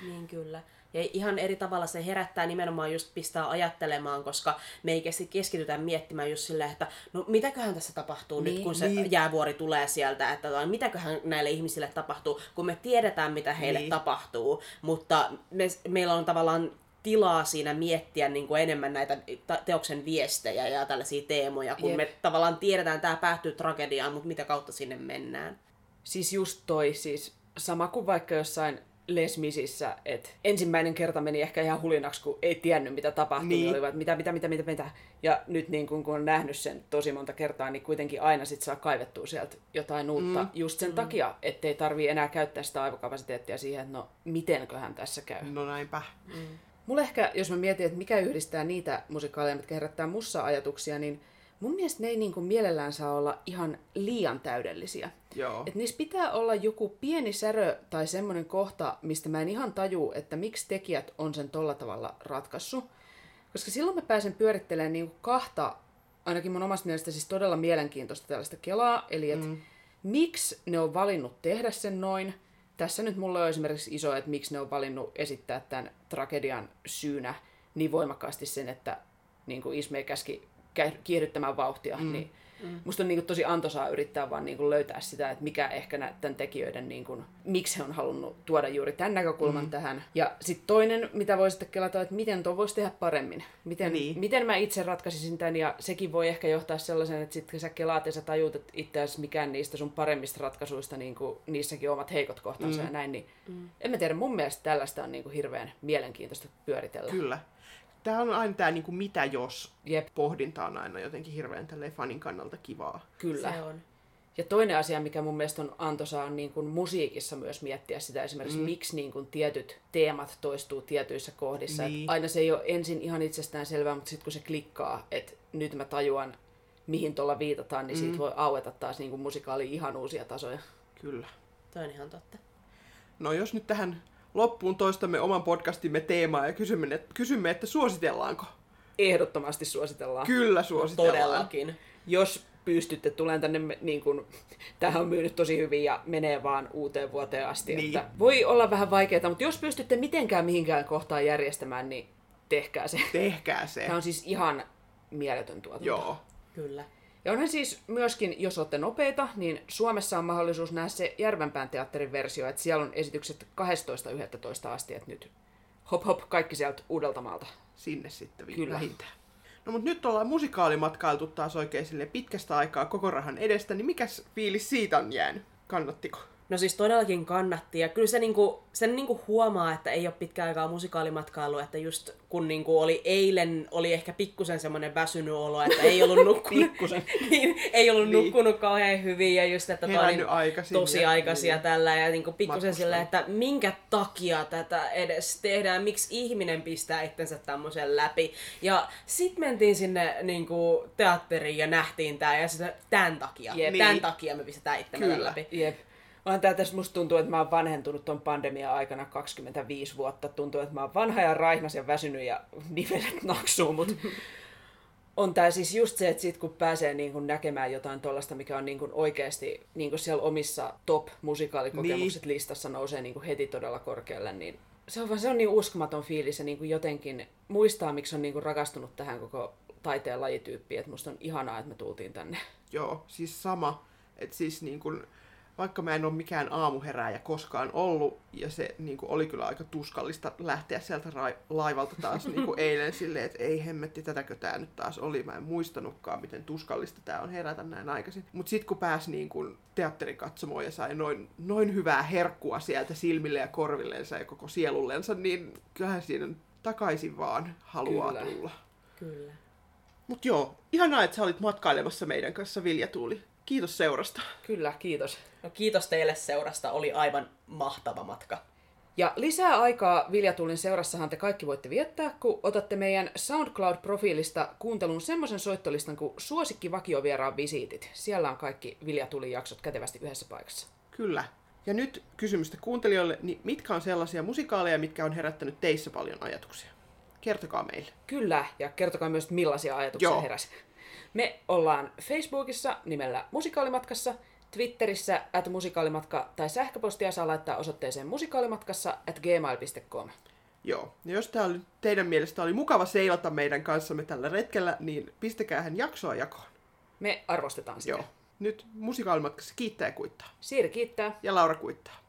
Niin kyllä. Ja ihan eri tavalla se herättää nimenomaan just pistää ajattelemaan, koska me ei keskitytä miettimään just silleen, että no mitäköhän tässä tapahtuu niin, nyt, kun se niin. niin. jäävuori tulee sieltä, että tai mitäköhän näille ihmisille tapahtuu, kun me tiedetään, mitä heille Niin. niin. tapahtuu, mutta me, meillä on tavallaan tilaa siinä miettiä niin kuin enemmän näitä teoksen viestejä ja tällaisia teemoja, kun Jep. me tavallaan tiedetään, että tämä päättyy tragediaan, mutta mitä kautta sinne mennään. Siis just toi, siis sama kuin vaikka jossain Les Misissä, että ensimmäinen kerta meni ehkä ihan hulinaksi, kun ei tiennyt, mitä tapahtui. Niin. Niin. Olivat, mitä, mitä, mitä, mitä, mitä. Ja nyt niin kun, kun on nähnyt sen tosi monta kertaa, niin kuitenkin aina sit saa kaivettua sieltä jotain uutta. Mm. Just sen mm. takia, ettei tarvii enää käyttää sitä aivokapasiteettia siihen, että no, mitenköhän tässä käy. No näinpä. Mulla ehkä, jos mä mietin, että mikä yhdistää niitä musikaaleja, mitkä herättää mussa ajatuksia, niin mun mielestä ne ei niin kuin mielellään saa olla ihan liian täydellisiä. Joo. Et niissä pitää olla joku pieni särö tai semmoinen kohta, mistä mä en ihan taju, että miksi tekijät on sen tolla tavalla ratkaissut. Koska silloin mä pääsen pyörittelemään niin kuin kahta, ainakin mun omasta mielestä siis todella mielenkiintoista tällaista kelaa. Eli että mm. miksi ne on valinnut tehdä sen noin. Tässä nyt mulla on esimerkiksi iso, että miksi ne on valinnut esittää tämän tragedian syynä niin voimakkaasti sen, että niin kuin Ismay käski kä- kiihdyttämään vauhtia, mm. niin mm. musta on niin kuin tosi antoisaa yrittää vaan niin kuin löytää sitä, että mikä ehkä näiden tekijöiden, niin kuin, miksi he on halunnut tuoda juuri tämän näkökulman mm. tähän. Ja sitten toinen, mitä voi sitten kelata, että miten tuo voisi tehdä paremmin. Miten, Niin. miten mä itse ratkaisisin tämän, ja sekin voi ehkä johtaa sellaisen, että sitten sä kelaat ja sä tajuut, että itse asiassa mikään niistä sun paremmista ratkaisuista, niin kuin, niissäkin on omat heikot kohtansa mm. ja näin, niin mm. en mä tiedä, mun mielestä tällaista on niin kuin hirveän mielenkiintoista pyöritellä. Kyllä. Tämä on aina tämä niinku mitä jos Jep. pohdinta on aina jotenkin hirveän tälleen fanin kannalta kivaa. Kyllä. Se on. Ja toinen asia, mikä mun mielestä on antoisaa, on niin kuin musiikissa myös miettiä sitä esimerkiksi, mm. miksi niin kuin tietyt teemat toistuu tietyissä kohdissa. Niin. Et aina se ei ole ensin ihan itsestään selvää, mutta sitten kun se klikkaa, että nyt mä tajuan, mihin tuolla viitataan, niin mm. siitä voi aueta taas niin kuin musikaali ihan uusia tasoja. Kyllä. Toi on ihan totta. No jos nyt tähän loppuun toistamme oman podcastimme teemaa ja kysymme, että, kysymme, että suositellaanko? Ehdottomasti suositellaan. Kyllä suositellaan. Todellakin. Jos pystytte tulemaan tänne, niin kuin, tämähän on myynyt tosi hyvin ja menee vaan uuteen vuoteen asti. Niin. Että voi olla vähän vaikeaa, mutta jos pystytte mitenkään mihinkään kohtaan järjestämään, niin tehkää se. Tehkää se. Tämä on siis ihan mieletön tuotanto. Joo. Kyllä. Ja onhan siis myöskin, jos olette nopeita, niin Suomessa on mahdollisuus nähdä se Järvenpään teatterin versio, että siellä on esitykset 12.11. asti, että nyt hop hop, kaikki sieltä Uudeltamaalta. Sinne sitten Kyllä. vähintään. No mutta nyt ollaan musikaalimatkailtu taas oikein sille pitkästä aikaa koko rahan edestä, niin mikäs fiilis siitä on jäänyt? Kannattiko? No siis todellakin kannatti. Ja kyllä se niinku, sen niinku huomaa, että ei ole pitkään aikaa musikaalimatkailu, että just kun niinku oli eilen, oli ehkä pikkusen semmoinen väsynyt olo, että ei ollut nukkunut, niin, ei ollut Niin. nukkunut kauhean hyvin ja just, että toi aikaisin tosi ja- aikaisin ja niin. tällä ja niinku pikkusen silleen, että minkä takia tätä edes tehdään, miksi ihminen pistää itsensä tämmöisen läpi. Ja sit mentiin sinne niinku teatteriin ja nähtiin tää ja sitä tämän takia, Jep. tämän Niin. takia me pistetään itsemme läpi. Jep. Onhan tää tässä musta tuntuu, että mä oon vanhentunut ton pandemian aikana 25 vuotta. Tuntuu, että mä oon vanha ja raihnas ja väsynyt ja nivelet naksuu, mutta on tää siis just se, että sit kun pääsee niin kun näkemään jotain tollasta, mikä on niin kun oikeasti niin kun siellä omissa top musikaalikokemukset niin. listassa nousee niin kun heti todella korkealle, niin se on vaan se on niin uskomaton fiilis ja niin kuin jotenkin muistaa, miksi on niin kuin rakastunut tähän koko taiteen lajityyppiin, että musta on ihanaa, että me tultiin tänne. Joo, siis sama. Että siis niin kun, vaikka mä en ole mikään aamuherääjä koskaan ollut, ja se niin kun, oli kyllä aika tuskallista lähteä sieltä ra- laivalta taas niin kun eilen silleen, että ei hemmetti, tätäkö tämä nyt taas oli. Mä en muistanutkaan, miten tuskallista tämä on herätä näin aikaisin. Mutta sitten kun pääsi niin kun, teatterikatsomoon ja sai noin, noin hyvää herkkua sieltä silmille ja korvillensa ja koko sielullensa, niin kyllähän siinä takaisin vaan haluaa Kyllä. tulla. Kyllä. Mut joo, ihanaa, että sä olit matkailemassa meidän kanssa, Vilja Tuuli. Kiitos seurasta. Kyllä, kiitos. No kiitos teille seurasta, oli aivan mahtava matka. Ja lisää aikaa Viljatuulin seurassahan te kaikki voitte viettää, kun otatte meidän SoundCloud-profiilista kuunteluun semmoisen soittolistan kuin Suosikki vakiovieraan visiitit. Siellä on kaikki Viljatuulin jaksot kätevästi yhdessä paikassa. Kyllä. Ja nyt kysymystä kuuntelijoille, niin mitkä on sellaisia musikaaleja, mitkä on herättänyt teissä paljon ajatuksia? Kertokaa meille. Kyllä, ja kertokaa myös millaisia ajatuksia Joo. heräsi. Me ollaan Facebookissa nimellä Musikaalimatkassa, Twitterissä at musikaalimatka tai sähköpostia saa laittaa osoitteeseen musikaalimatkassa at gmail.com. Joo. Ja jos tää oli, teidän mielestä oli mukava seilata meidän kanssamme tällä retkellä, niin pistäkäähän jaksoa jakoon. Me arvostetaan sitä. Joo. Nyt musikaalimatkassa kiittää ja kuittaa. Siiri kiittää. Ja Laura kuittaa.